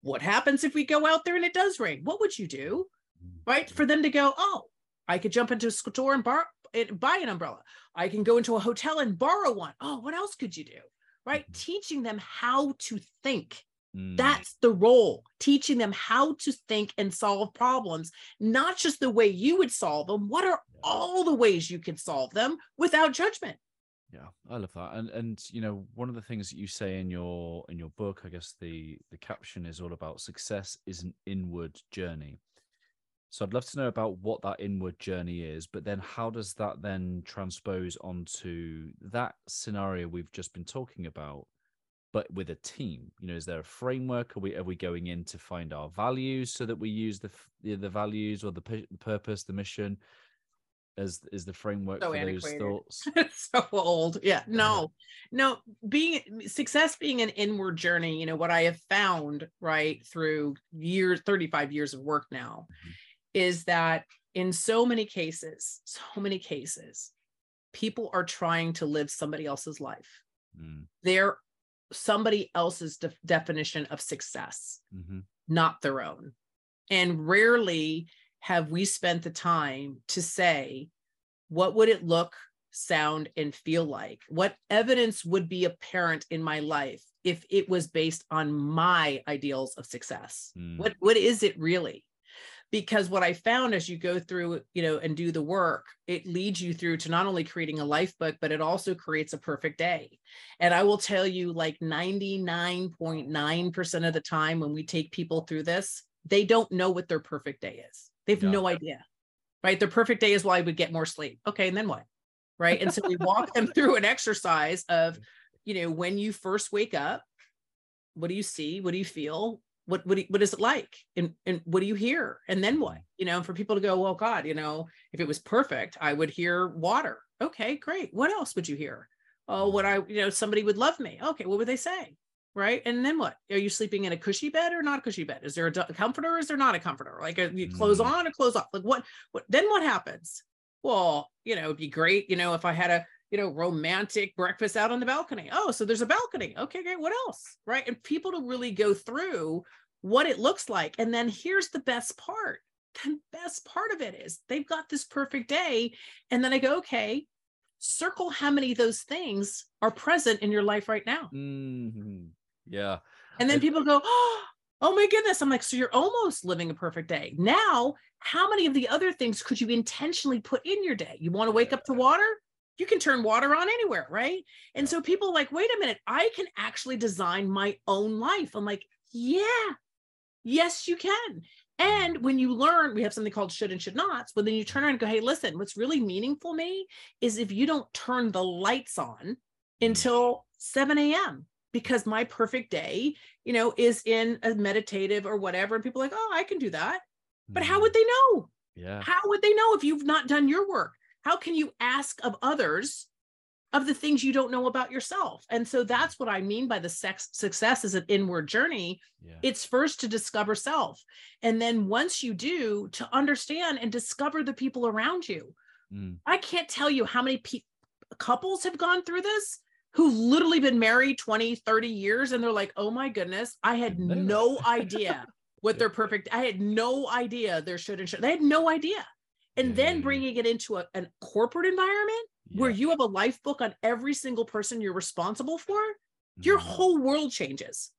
What happens if we go out there and it does rain? What would you do?
Mm.
Right? For them to go, oh, I could jump into a store and bar- buy an umbrella. I can go into a hotel and borrow one. Oh, what else could you do? Right?
Mhm.
Teaching them how to think.
Mm.
That's the role, teaching them how to think and solve problems, not just the way you would solve them. What are
Yeah.
all the ways you can solve them without judgment?
Yeah, I love that. And and you know, one of the things that you say in your in your book, I guess the the caption is all about success is an inward journey. So I'd love to know about what that inward journey is, but then how does that then transpose onto that scenario we've just been talking about, but with a team? You know, is there a framework? Are we are we going in to find our values so that we use the the, values or the, pu- the purpose, the mission as is the framework
So
for those
antiquated.
thoughts?
so old. Yeah. No, no, being success being an inward journey, you know, what I have found right through years, 35 years of work now
Mhm.
is that in so many cases, so many cases, people are trying to live somebody else's life.
Mm,
They're somebody else's def- definition of success.
mhm.
not their own. And rarely have we spent the time to say, what would it look, sound, and feel like? What evidence would be apparent in my life if it was based on my ideals of success?
Mm.
What what is it really? Because what I found as you go through, you know, and do the work, it leads you through to not only creating a life book, but it also creates a perfect day. And I will tell you, like 99.9% of the time when we take people through this, they don't know what their perfect day is. They have
Yeah.
no idea, right? Their perfect day is well, I would get more sleep. Okay. And then what? Right. And so we walk them through an exercise of, you know, when you first wake up, what do you see? What do you feel? What what, what is it like? And and what do you hear? And then what? You know, for people to go, well, God, you know, if it was perfect, I would hear water. Okay, great. What else would you hear? Oh, what I, you know, somebody would love me. Okay, what would they say? Right. And then what? Are you sleeping in a cushy bed or not a cushy bed? Is there a comforter or is there not a comforter? Like, are you clothes
Mm.
on or clothes off? Like, what? What? Then what happens? Well, you know, it'd be great, you know, if I had a, you know, romantic breakfast out on the balcony. Oh, so there's a balcony. Okay, great. What else? Right. And people to really go through what it looks like. And then here's the best part. The best part of it is they've got this perfect day. And then I go, okay, circle how many of those things are present in your life right now.
Mhm. Yeah.
And then people go, oh, oh my goodness. I'm like, so you're almost living a perfect day. Now, how many of the other things could you intentionally put in your day? You want to wake up to water? You can turn water on anywhere, right? And so people are like, wait a minute, I can actually design my own life. I'm like, yeah, yes, you can. And when you learn, we have something called should and should nots, but then you turn around and go, hey, listen, what's really meaningful to me is if you don't turn the lights on until 7 a.m. because my perfect day, you know, is in a meditative or whatever. And people are like, oh, I can do that. But how
Mm,
would they know?
Yeah.
How would they know if you've not done your work? How can you ask of others of the things you don't know about yourself? And so that's what I mean by the sex success is an inward journey.
Yeah.
It's first to discover self. And then once you do, to understand and discover the people around you.
Mm,
I can't tell you how many pe- couples have gone through this who've literally been married 20, 30 years and they're like, oh my goodness, I had
Didn't know that."
no idea what their perfect, I had no idea their should and should. They had no idea. And then
yeah, yeah.
bringing it into a, a corporate environment where you have a life book on every single person you're responsible for, your
Mhm.
whole world changes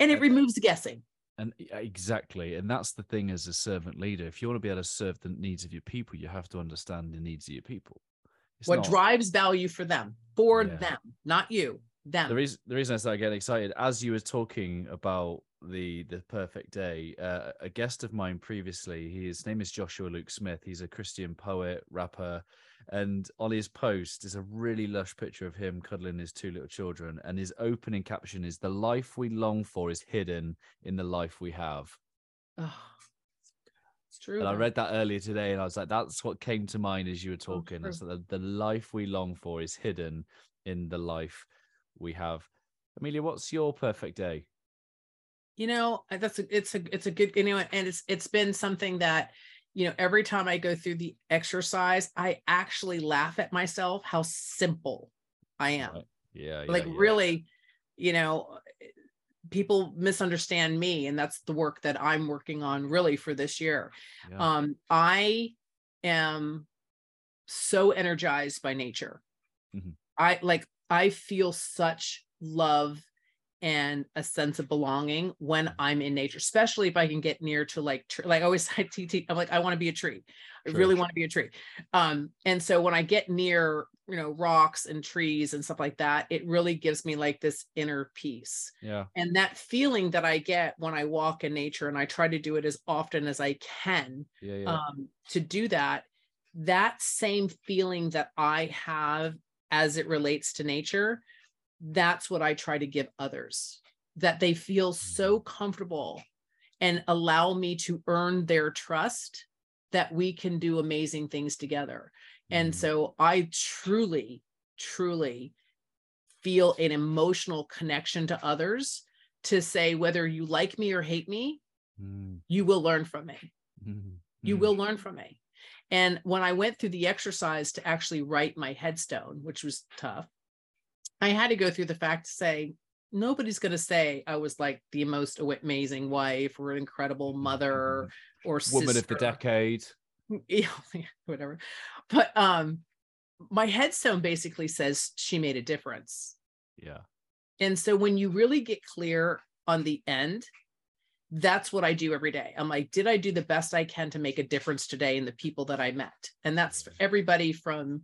and it removes guessing.
And exactly, and that's the thing as a servant leader. If you want to be able to serve the needs of your people, you have to understand the needs of your people.
It's
what
not.
drives value for them, for
Yeah.
them, not you, them.
the reason the reason I started getting excited as you were talking about the the perfect day, uh, a guest of mine previously, his name is Joshua Luke Smith. He's a Christian poet, rapper, and on his post is a really lush picture of him cuddling his two little children. And his opening caption is "The life we long for is hidden in the life we have."
Oh, it's true.
And I read that earlier today, and I was like, "That's what came to mind as you were talking."
true.
It's the, the life we long for is hidden in the life we have. Amelia, what's your perfect day?
You know that's a it's a it's a good you know and it's it's been something that you know every time i go through the exercise i actually laugh at myself how simple i am.
Yeah, yeah,
like
yeah.
really you know people misunderstand me and that's the work that i'm working on really for this year
Yeah.
um i am so energized by nature
Mhm.
i like i feel such love and a sense of belonging when i'm in nature especially if i can get near to like tr- like i always say tt i'm like i want to be a tree i really want to be a tree um and so when i get near you know rocks and trees and stuff like that it really gives me like this inner peace
yeah.
and that feeling that i get when i walk in nature and i try to do it as often as i can
Yeah, yeah.
um, to do that that same feeling that i have as it relates to nature that's what i try to give others that they feel so comfortable and allow me to earn their trust that we can do amazing things together and
Mm.
so i truly truly feel an emotional connection to others to say whether you like me or hate me
Mm,
you will learn from me
mm,
you
mm.
will learn from me. And when I went through the exercise to actually write my headstone, which was tough, I had to go through the fact to say, nobody's going to say I was like the most amazing wife or incredible mm-hmm, mother mm-hmm. or
Woman of the decade.
Mm, yeah, whatever. But um, my headstone basically says she made a difference.
Yeah.
And so when you really get clear on the end, that's what I do every day. I'm like, did I do the best I can to make a difference today in the people that I met? And that's for everybody from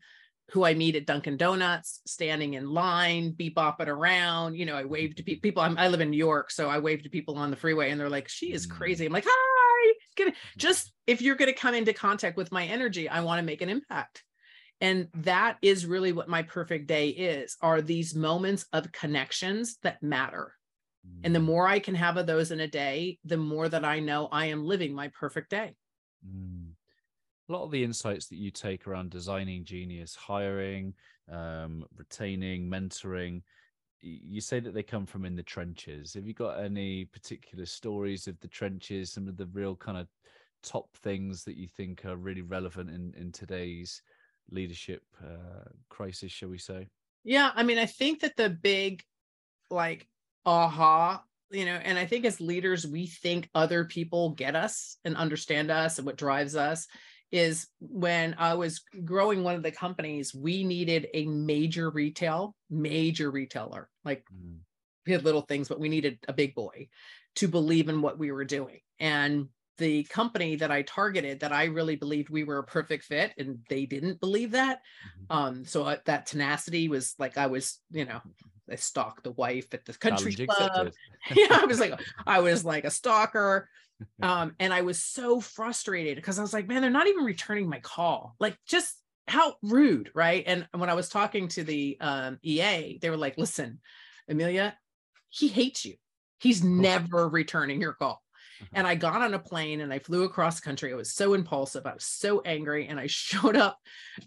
who I meet at Dunkin' Donuts, standing in line, bebopping around. You know, I wave to pe- people. I'm, I live in New York, so I wave to people on the freeway, and they're like, "She is
Mm.
crazy." I'm like, "Hi." Get Just if you're going to come into contact with my energy, I want to make an impact. And that is really what my perfect day is are these moments of connections that matter. And the
Mm,
more I can have of those in a day, the more that I know I am living my perfect day.
mm. A lot of the insights that you take around designing genius, hiring, um, retaining, mentoring, you say that they come from in the trenches. Have you got any particular stories of the trenches, some of the real kind of top things that you think are really relevant in, in today's leadership uh, crisis, shall we say?
Yeah. I mean, I think that the big, like, aha, you know, and I think as leaders, we think other people get us and understand us and what drives us. Is when I was growing one of the companies, we needed a major retail, major retailer. Like
Mm,
we had little things, but we needed a big boy to believe in what we were doing. And the company that I targeted, that I really believed we were a perfect fit, and they didn't believe that.
mhm.
Um, so uh, that tenacity was like I was, you know, I stalked the wife at the country club. yeah, I was like, I was like a stalker. Um, and I was so frustrated because I was like, man, they're not even returning my call. Like, just how rude, right? And when I was talking to the um, EA, they were like, listen, Amelia, he hates you. He's never returning your call. And I got on a plane and I flew across country. I was so impulsive. I was so angry. And I showed up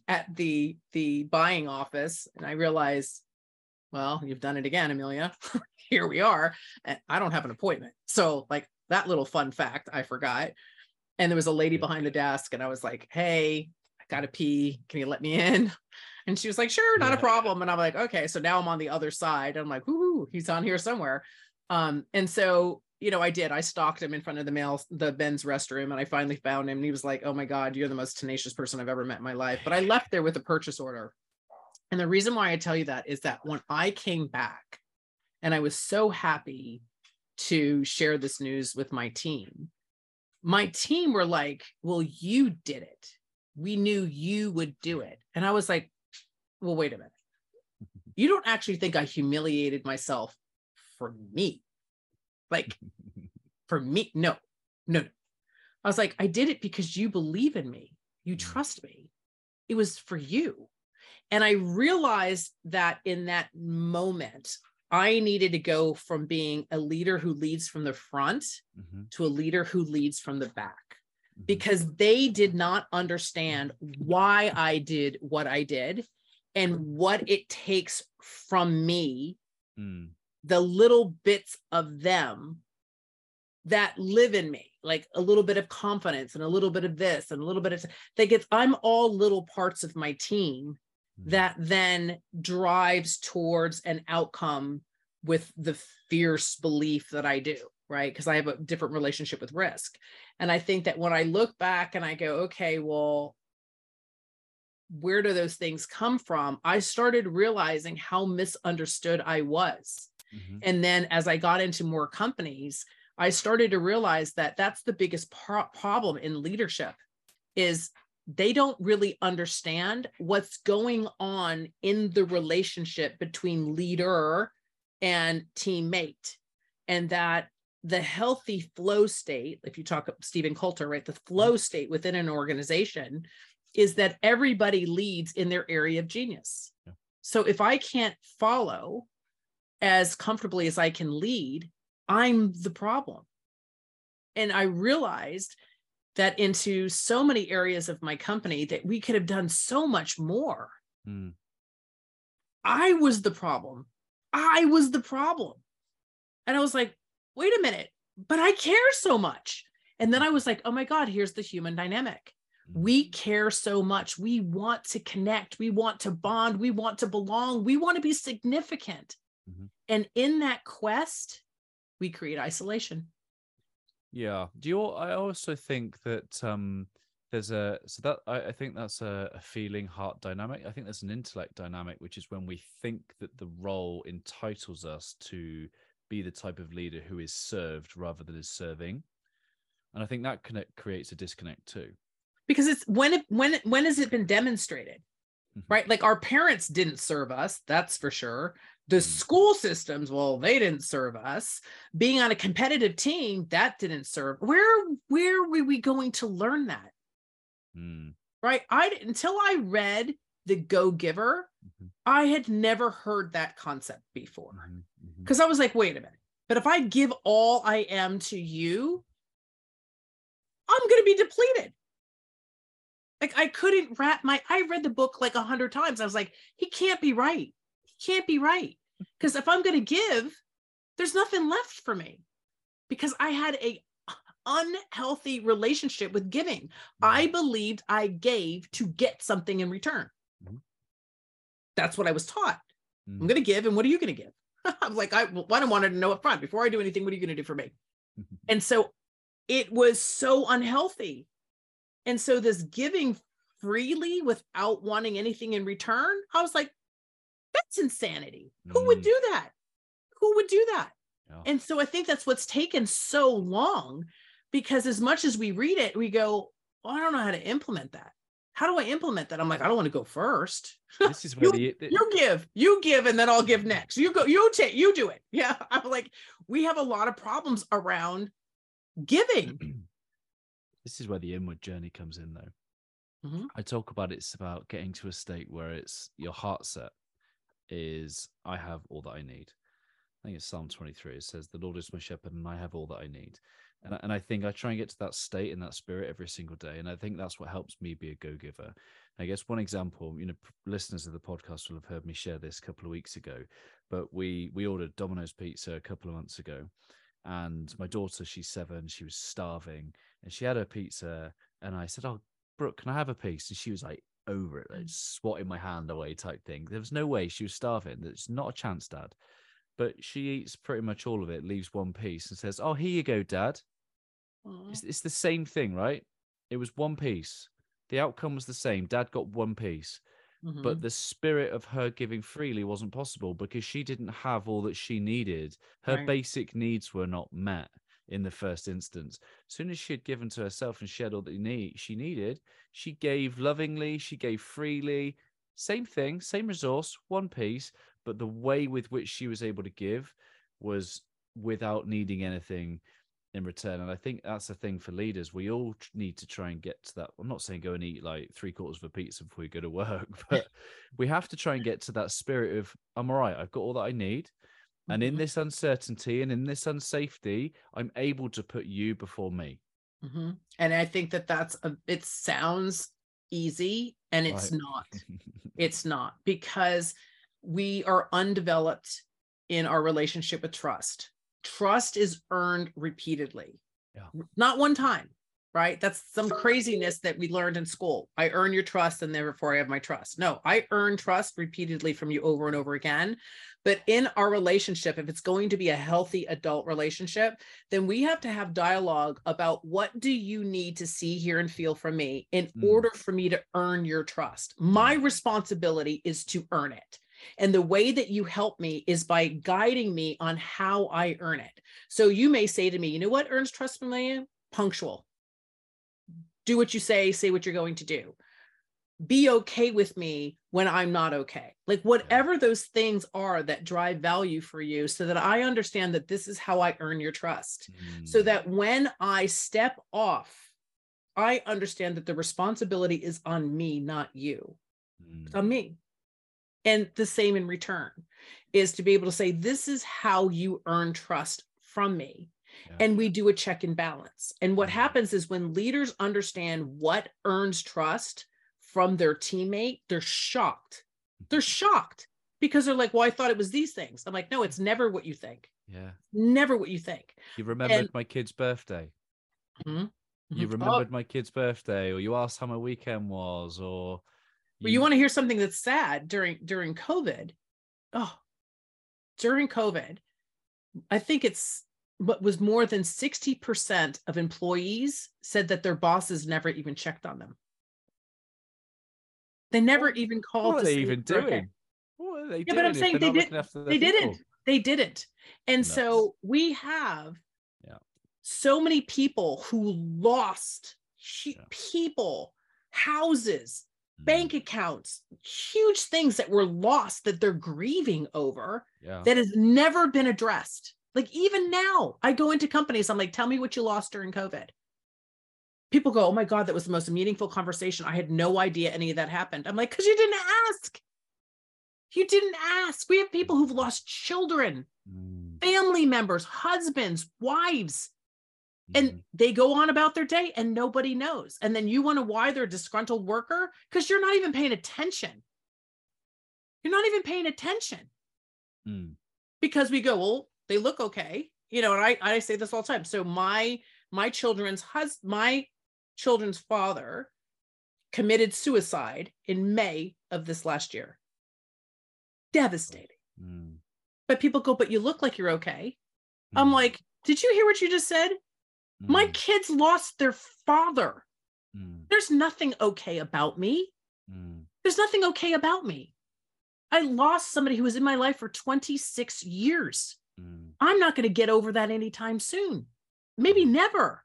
at the the buying office and I realized, well, you've done it again, Amelia. Here we are. And I don't have an appointment. So like that little fun fact I forgot. And there was a lady behind the desk, and I was like, hey, I gotta pee. Can you let me in? And she was like, sure, not a problem. And I'm like, okay. So now I'm on the other side. I'm like, whoo, he's on here somewhere. Um, and so you know, I did. I stalked him in front of the male, the men's restroom, and I finally found him. And he was like, "Oh my God, you're the most tenacious person I've ever met in my life." But I left there with a purchase order. And the reason why I tell you that is that when I came back, and I was so happy to share this news with my team, my team were like, "Well, you did it. We knew you would do it." And I was like, well, wait a minute. You don't actually think I humiliated myself for me. Like for me, no, no, no. I was like, I did it because you believe in me. You
Mm.
trust me. It was for you. And I realized that in that moment, I needed to go from being a leader who leads from the front
Mhm,
to a leader who leads from the back
mhm.
because they did not understand why I did what I did and what it takes from me,
Mm,
the little bits of them that live in me, like a little bit of confidence and a little bit of this and a little bit of like it's I'm all little parts of my team. That then drives towards an outcome with the fierce belief that I do, right? Because I have a different relationship with risk. And I think that when I look back and I go, okay, well, where do those things come from? I started realizing how misunderstood I was.
Mhm.
And then as I got into more companies, I started to realize that that's the biggest pro- problem in leadership is they don't really understand what's going on in the relationship between leader and teammate. And that the healthy flow state if you talk Steven Kotler right the flow mm-hmm. state within an organization is that everybody leads in their area of genius.
Yeah.
so if I can't follow as comfortably as I can lead I'm the problem. And I realized that into so many areas of my company that we could have done so much more.
Mm,
I was the problem. I was the problem. And I was like, wait a minute, but I care so much. And then I was like, oh my God, here's the human dynamic.
mm.
We care so much. We want to connect. We want to bond. We want to belong. We want to be significant.
Mhm.
And in that quest, we create isolation.
Yeah. Do you? I also think that um, there's a so that I, I think that's a, a feeling heart dynamic. I think there's an intellect dynamic, which is when we think that the role entitles us to be the type of leader who is served rather than is serving, and I think that connect creates a disconnect too.
because it's when it when when has it been demonstrated
Mhm.
right like our parents didn't serve us that's for sure the
Mm.
school systems well they didn't serve us. Being on a competitive team that didn't serve. Where where were we going to learn that?
Mm,
right? I until i read the go giver
mhm,
i had never heard that concept before.
Mhm, mhm.
because i was like wait a minute. But if i give all i am to you i'm going to be depleted. Like i couldn't wrap my i read the book like a hundred times. I was like he can't be right can't be right. Because if i'm going to give there's nothing left for me. Because i had a unhealthy relationship with giving. I believed i gave to get something in return.
Mhm.
that's what i was taught. I'm
Mm,
going to give and what are you going to give i'm like i well, I don't want to know up front before i do anything what are you going to do for me? And so it was so unhealthy. And so this giving freely without wanting anything in return, I was like, that's insanity. Who would
Mm.
do that? Who would do that?
Yeah.
And so I think that's what's taken so long because as much as we read it, we go, well, I don't know how to implement that. How do I implement that? I'm like, I don't want to go first.
This is where
You-
the, the
You give, you give, and then I'll give next. You go, you take, you do it. Yeah. I'm like, we have a lot of problems around giving.
this is where the inward journey comes in though
Mhm.
i talk about it's about getting to a state where it's your heart set is i have all that i need. I think it's psalm 23 it says the lord is my shepherd and i have all that i need. And, and i think i try and get to that state and that spirit every single day and i think that's what helps me be a go-giver. I guess one example you know listeners of the podcast will have heard me share this a couple of weeks ago but we we ordered domino's pizza a couple of months ago and my daughter she's seven she was starving and she had her pizza and i said oh brooke can i have a piece? And she was like over it like swatting my hand away type thing. There was no way she was starving. There's not a chance dad. But she eats pretty much all of it leaves one piece and says oh here you go dad. It's, it's the same thing right? It was one piece. The outcome was the same. Dad got one piece. But
Mhm.
the spirit of her giving freely wasn't possible because she didn't have all that she needed. Her
Right.
basic needs were not met in the first instance. As soon as she had given to herself and shed all that need, she needed, she gave lovingly, she gave freely, same thing, same resource, one piece, but the way with which she was able to give was without needing anything in return. And I think that's the thing for leaders. We all need to try and get to that. I'm not saying go and eat like three quarters of a pizza before you go to work, but we have to try and get to that spirit of I'm all right, I've got all that I need. And in
Mhm.
this uncertainty and in this unsafety, I'm able to put you before me.
Mhm. And I think that that's a, it sounds easy and it's
Right.
not. It's not because we are undeveloped in our relationship with trust. Trust is earned repeatedly,
Yeah.
not one time, right? That's some craziness that we learned in school. I earn your trust and therefore I have my trust. No, I earn trust repeatedly from you over and over again. But in our relationship, if it's going to be a healthy adult relationship, then we have to have dialogue about what do you need to see, hear, and feel from me in
Mm.
order for me to earn your trust. My responsibility is to earn it. And the way that you help me is by guiding me on how I earn it. So you may say to me, you know what earns trust from you? Punctual. Do what you say, say what you're going to do. Be okay with me when I'm not okay. Like whatever those things are that drive value for you, so that I understand that this is how I earn your trust. So
Mm,
that when I step off, I understand that the responsibility is on me, not you
mm,
it's on me. And the same in return is to be able to say, this is how you earn trust from me.
Yeah.
And we do a check and balance. And what
Mhm.
happens is when leaders understand what earns trust from their teammate, they're shocked. They're shocked because they're like, well, I thought it was these things. I'm like, no, it's never what you think.
yeah.
Never what you think.
You remembered
And-
my kid's birthday.
Mhm.
You
Mhm. Oh,
remembered my kid's birthday, or you asked how my weekend was, or
Well, you want to hear something that's sad during during COVID. Oh, during COVID, I think it's what was more than 60% of employees said that their bosses never even checked on them. They never
What-
even called
what are they even
if they're okay.
doing? What are they
Yeah,
doing?
but I'm saying they didn't- They
people?
didn't. They didn't. And
Nuts.
so we have
Yeah.
so many people who lost
Yeah.
people, houses,
Mm,
bank accounts, huge things that were lost that they're grieving over
Yeah.
that has never been addressed. Like even now, I go into companies, I'm like, tell me what you lost during COVID. People go, oh my God, that was the most meaningful conversation. I had no idea any of that happened. I'm like, because you didn't ask. You didn't ask. We have people who've lost children,
Mm,
family members, husbands, wives, and
mhm.
they go on about their day and nobody knows. And then you wonder why they're a disgruntled worker because you're not even paying attention. You're not even paying attention
Mm,
because we go, well, they look okay, you know. And I I say this all the time. So my my children's hus my children's father committed suicide in May of this last year. Devastating.
mm,
But people go, but you look like you're okay. I'm
mm,
like, did you hear what you just said? My
mm,
kids lost their father.
mm,
There's nothing okay about me.
mm,
There's nothing okay about me. I lost somebody who was in my life for 26 years.
mm,
I'm not going to get over that anytime soon. Maybe never.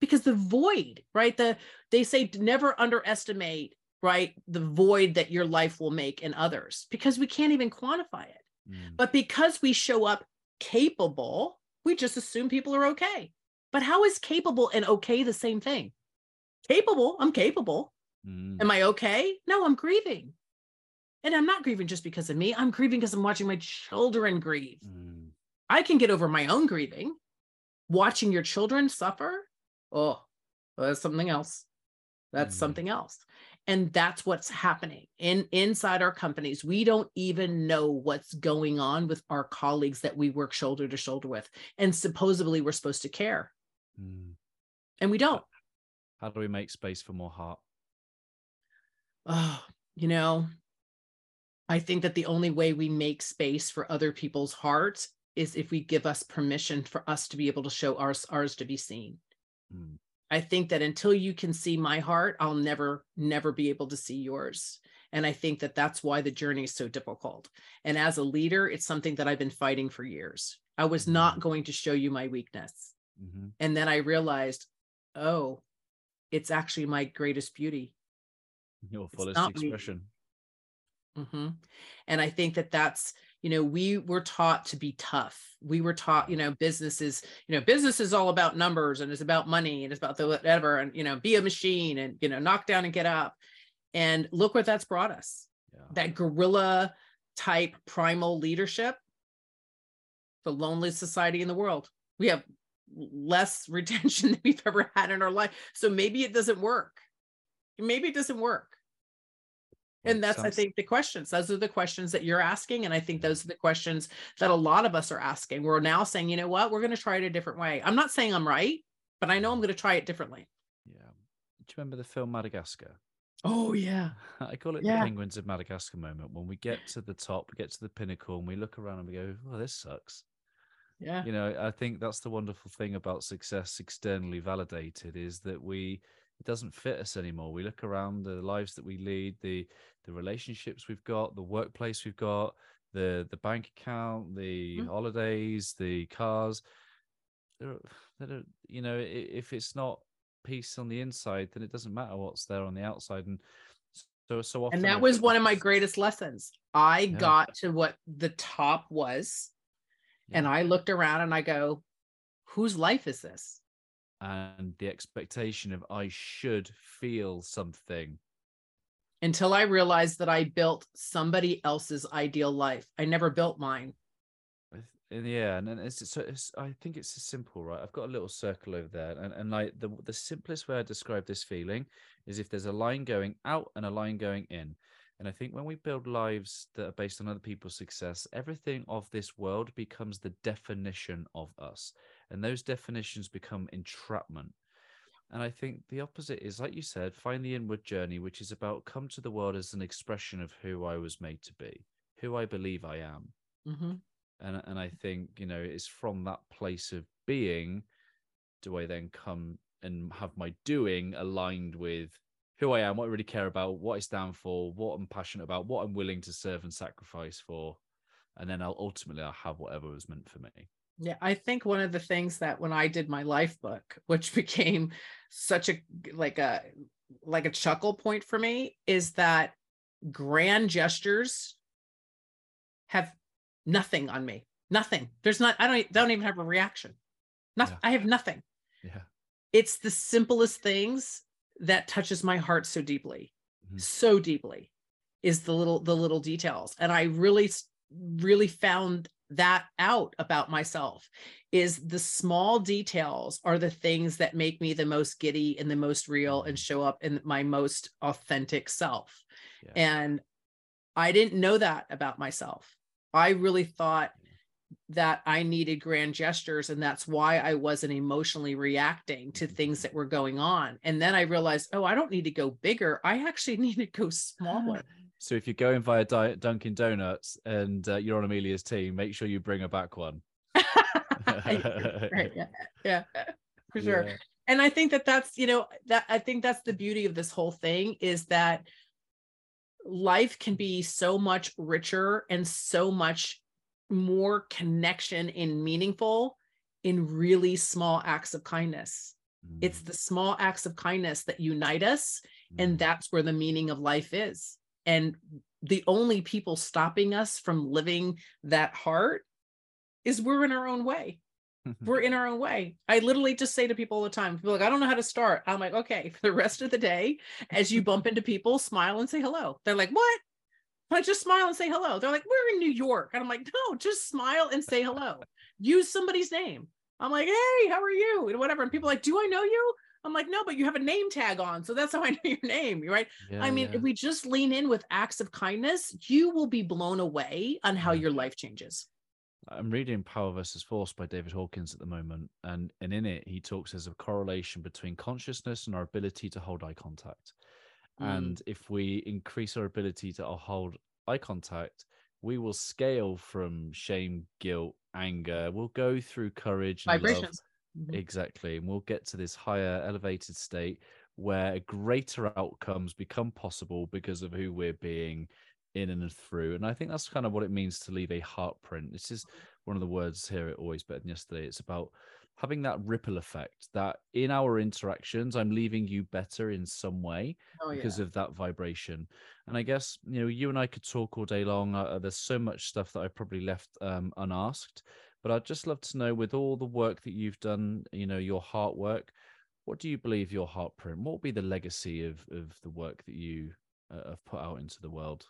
Because the void, right? The they say never underestimate, right? The void that your life will make in others because we can't even quantify it.
mm.
But because we show up capable, we just assume people are okay. But how is capable and okay the same thing? Capable, I'm capable.
Mm,
Am I okay? No, I'm grieving. And I'm not grieving just because of me. I'm grieving because I'm watching my children grieve.
mm,
I can get over my own grieving. Watching your children suffer, oh, well, that's something else. That's
Mm.
something else. And that's what's happening in inside our companies. We don't even know what's going on with our colleagues that we work shoulder to shoulder with. And supposedly we're supposed to care.
mm.
And we don't.
How do we make space for more heart?
Oh, you know, I think that the only way we make space for other people's hearts is if we give us permission for us to be able to show ours ours to be seen.
Mm,
I think that until you can see my heart, I'll never, never be able to see yours. And I think that that's why the journey is so difficult. And as a leader, it's something that I've been fighting for years. I was not going to show you my weakness.
mhm.
And then I realized, oh, it's actually my greatest beauty.
Your fullest expression.
hmm And I think that that's, you know, we were taught to be tough. We were taught, you mm-hmm. know, business is, you know, business is all about numbers and it's about money and it's about the whatever and, you know, be a machine and, you know, knock down and get up. And look what that's brought us.
Yeah.
That guerrilla type primal leadership, the loneliest society in the world. We have less retention than we've ever had in our life. So maybe it doesn't work. Maybe it doesn't work. And that's, I think, the questions. Those are the questions that you're asking. And I think mm-hmm. those are the questions that a lot of us are asking. We're now saying, you know what, we're going to try it a different way. I'm not saying I'm right, but I know I'm going to try it differently.
Yeah. Do you remember the film Madagascar?
Oh, yeah.
I call it
Yeah.
the penguins of Madagascar moment. When we get to the top, we get to the pinnacle, and we look around and we go, "Oh, this sucks."
Yeah.
You know, I think that's the wonderful thing about success externally validated is that we it doesn't fit us anymore. We look around the lives that we lead, the the relationships we've got, the workplace we've got, the the bank account, the
Mhm.
holidays, the cars. They're, they're, you know, if it's not peace on the inside, then it doesn't matter what's there on the outside. And so so often,
And that was one of my greatest lessons. I
Yeah.
got to what the top was, and I looked around and I go, whose life is this?
And the expectation of I should feel something.
Until I realized that I built somebody else's ideal life. I never built mine.
And yeah, and then it's, so it's I think it's as simple, right? I've got a little circle over there, and and like the the simplest way I describe this feeling is if there's a line going out and a line going in, and I think when we build lives that are based on other people's success, everything of this world becomes the definition of us, and those definitions become entrapment. And I think the opposite is, like you said, find the inward journey, which is about come to the world as an expression of who I was made to be, who I believe I am
Mhm.
and and I think you know it's from that place of being do I then come and have my doing aligned with who I am, what I really care about, what I stand for, what I'm passionate about, what I'm willing to serve and sacrifice for, and then I'll ultimately I'll have whatever was meant for me.
Yeah, I think one of the things that when I did my life book, which became such a like a like a chuckle point for me, is that grand gestures have nothing on me. Nothing. There's not. I don't. Don't even have a reaction. Nothing.
Yeah.
I have nothing.
Yeah.
It's the simplest things that touches my heart so deeply,
Mhm.
so deeply, is the little the little details, and I really really found that out about myself is the small details are the things that make me the most giddy and the most real and
Mhm.
show up in my most authentic self.
Yeah.
and i didn't know that about myself. I really thought that i needed grand gestures and that's why i wasn't emotionally reacting to things that were going on. And then i realized oh i don't need to go bigger. I actually need to go smaller
So if you're going via Di- Dunkin' Donuts and uh, you're on Amelia's team, make sure you bring her back one.
right yeah yeah for sure
Yeah.
and i think that that's you know that i think that's the beauty of this whole thing is that life can be so much richer and so much more connection and meaningful in really small acts of kindness it's
Mm,
the small acts of kindness that unite us and
mm.
that's where the meaning of life is and the only people stopping us from living that heart is we're in our own way mm-hmm. we're in our own way. I literally just say to people all the time, people like, I don't know how to start. I'm like, okay, for the rest of the day, as you bump into people, smile and say hello. They're like, what? I just smile and say hello. They're like, we're in New York. And I'm like, no, just smile and say hello. Use somebody's name. I'm like, hey, how are you? And whatever. And people are like, do I know you? I'm like, no, but you have a name tag on. So that's how I know your name. Right.
Yeah,
I mean,
yeah.
if we just lean in with acts of kindness, you will be blown away on how your life changes.
I'm reading Power versus Force by David Hawkins at the moment, and and in it he talks as a correlation between consciousness and our ability to hold eye contact.
Mm.
And if we increase our ability to hold eye contact, we will scale from shame, guilt, anger. We'll go through courage and love.
Vibrations. Mhm.
Exactly. And we'll get to this higher elevated state where greater outcomes become possible because of who we're being in and through. And I think that's kind of what it means to leave a heart print. This is one of the words here at Always Better Than Yesterday. It's about having that ripple effect that in our interactions i'm leaving you better in some way
Oh,
because
yeah.
of that vibration and i guess you know you and i could talk all day long uh, there's so much stuff that i probably left um, unasked but i'd just love to know with all the work that you've done you know your heart work what do you believe your heart print what will be the legacy of of the work that you uh, have put out into the world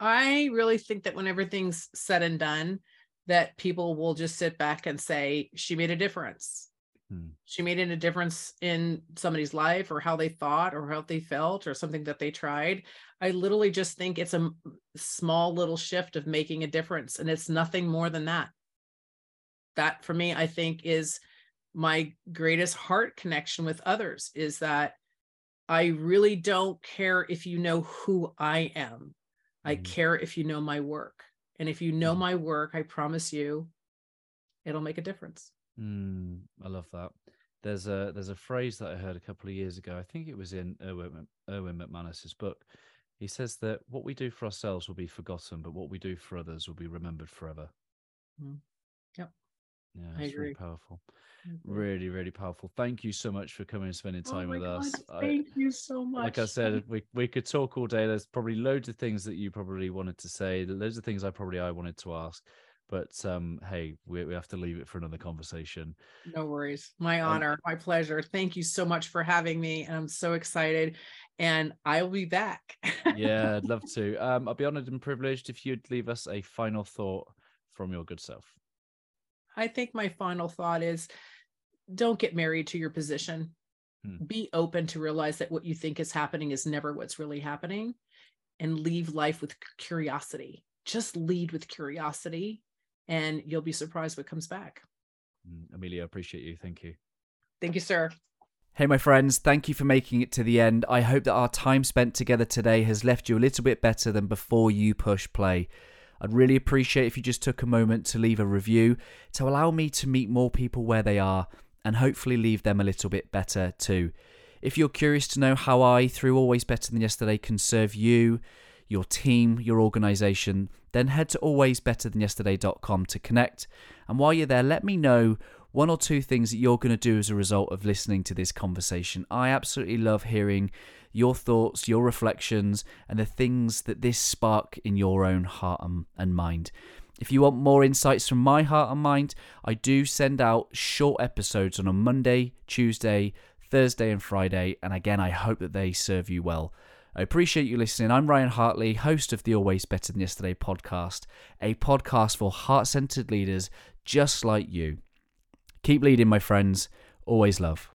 I really think that when everything's said and done, that people will just sit back and say, she made a difference.
Hmm.
She made a difference in somebody's life or how they thought or how they felt or something that they tried. I literally just think it's a small little shift of making a difference. And it's nothing more than that. That for me, I think is my greatest heart connection with others is that I really don't care if you know who I am. I
Mhm.
care if you know my work. And if you know
Mhm.
my work, I promise you it'll make a difference.
Mm, I love that. There's a there's a phrase that I heard a couple of years ago. I think it was in Erwin, Erwin McManus's book. He says that what we do for ourselves will be forgotten, but what we do for others will be remembered forever.
Mm.
Yeah, it's really powerful. Really, really powerful. Thank you so much for coming and spending
Oh
time
my
with
God,
us. I-
Thank you so much.
like I said, we we could talk all day. There's probably loads of things that you probably wanted to say. Loads of things I probably I wanted to ask. But um, hey, we, we have to leave it for another conversation.
No worries. My
Um,
honor, my pleasure. Thank you so much for having me. And I'm so excited. And I'll be back.
yeah, I'd love to. Um, I'd be honored and privileged if you'd leave us a final thought from your good self.
I think my final thought is don't get married to your position.
Hmm.
Be open to realize that what you think is happening is never what's really happening and leave life with curiosity. Just lead with curiosity and you'll be surprised what comes back.
Mm, Amelia, I appreciate you. Thank you.
Thank you, sir.
Hey, my friends, thank you for making it to the end. I hope that our time spent together today has left you a little bit better than before you push play. I'd really appreciate if you just took a moment to leave a review to allow me to meet more people where they are and hopefully leave them a little bit better too. If you're curious to know how I, through Always Better Than Yesterday, can serve you, your team, your organization, then head to alwaysbetterthanyesterday.com to connect. And while you're there, let me know one or two things that you're going to do as a result of listening to this conversation. I absolutely love hearing your thoughts, your reflections, and the things that this spark in your own heart and, mind. If you want more insights from my heart and mind, I do send out short episodes on a Monday, Tuesday, Thursday, and Friday. And again, I hope that they serve you well. I appreciate you listening. I'm Ryan Hartley, host of the Always Better Than Yesterday podcast, a podcast for heart centered leaders just like you. Keep leading, my friends. Always love.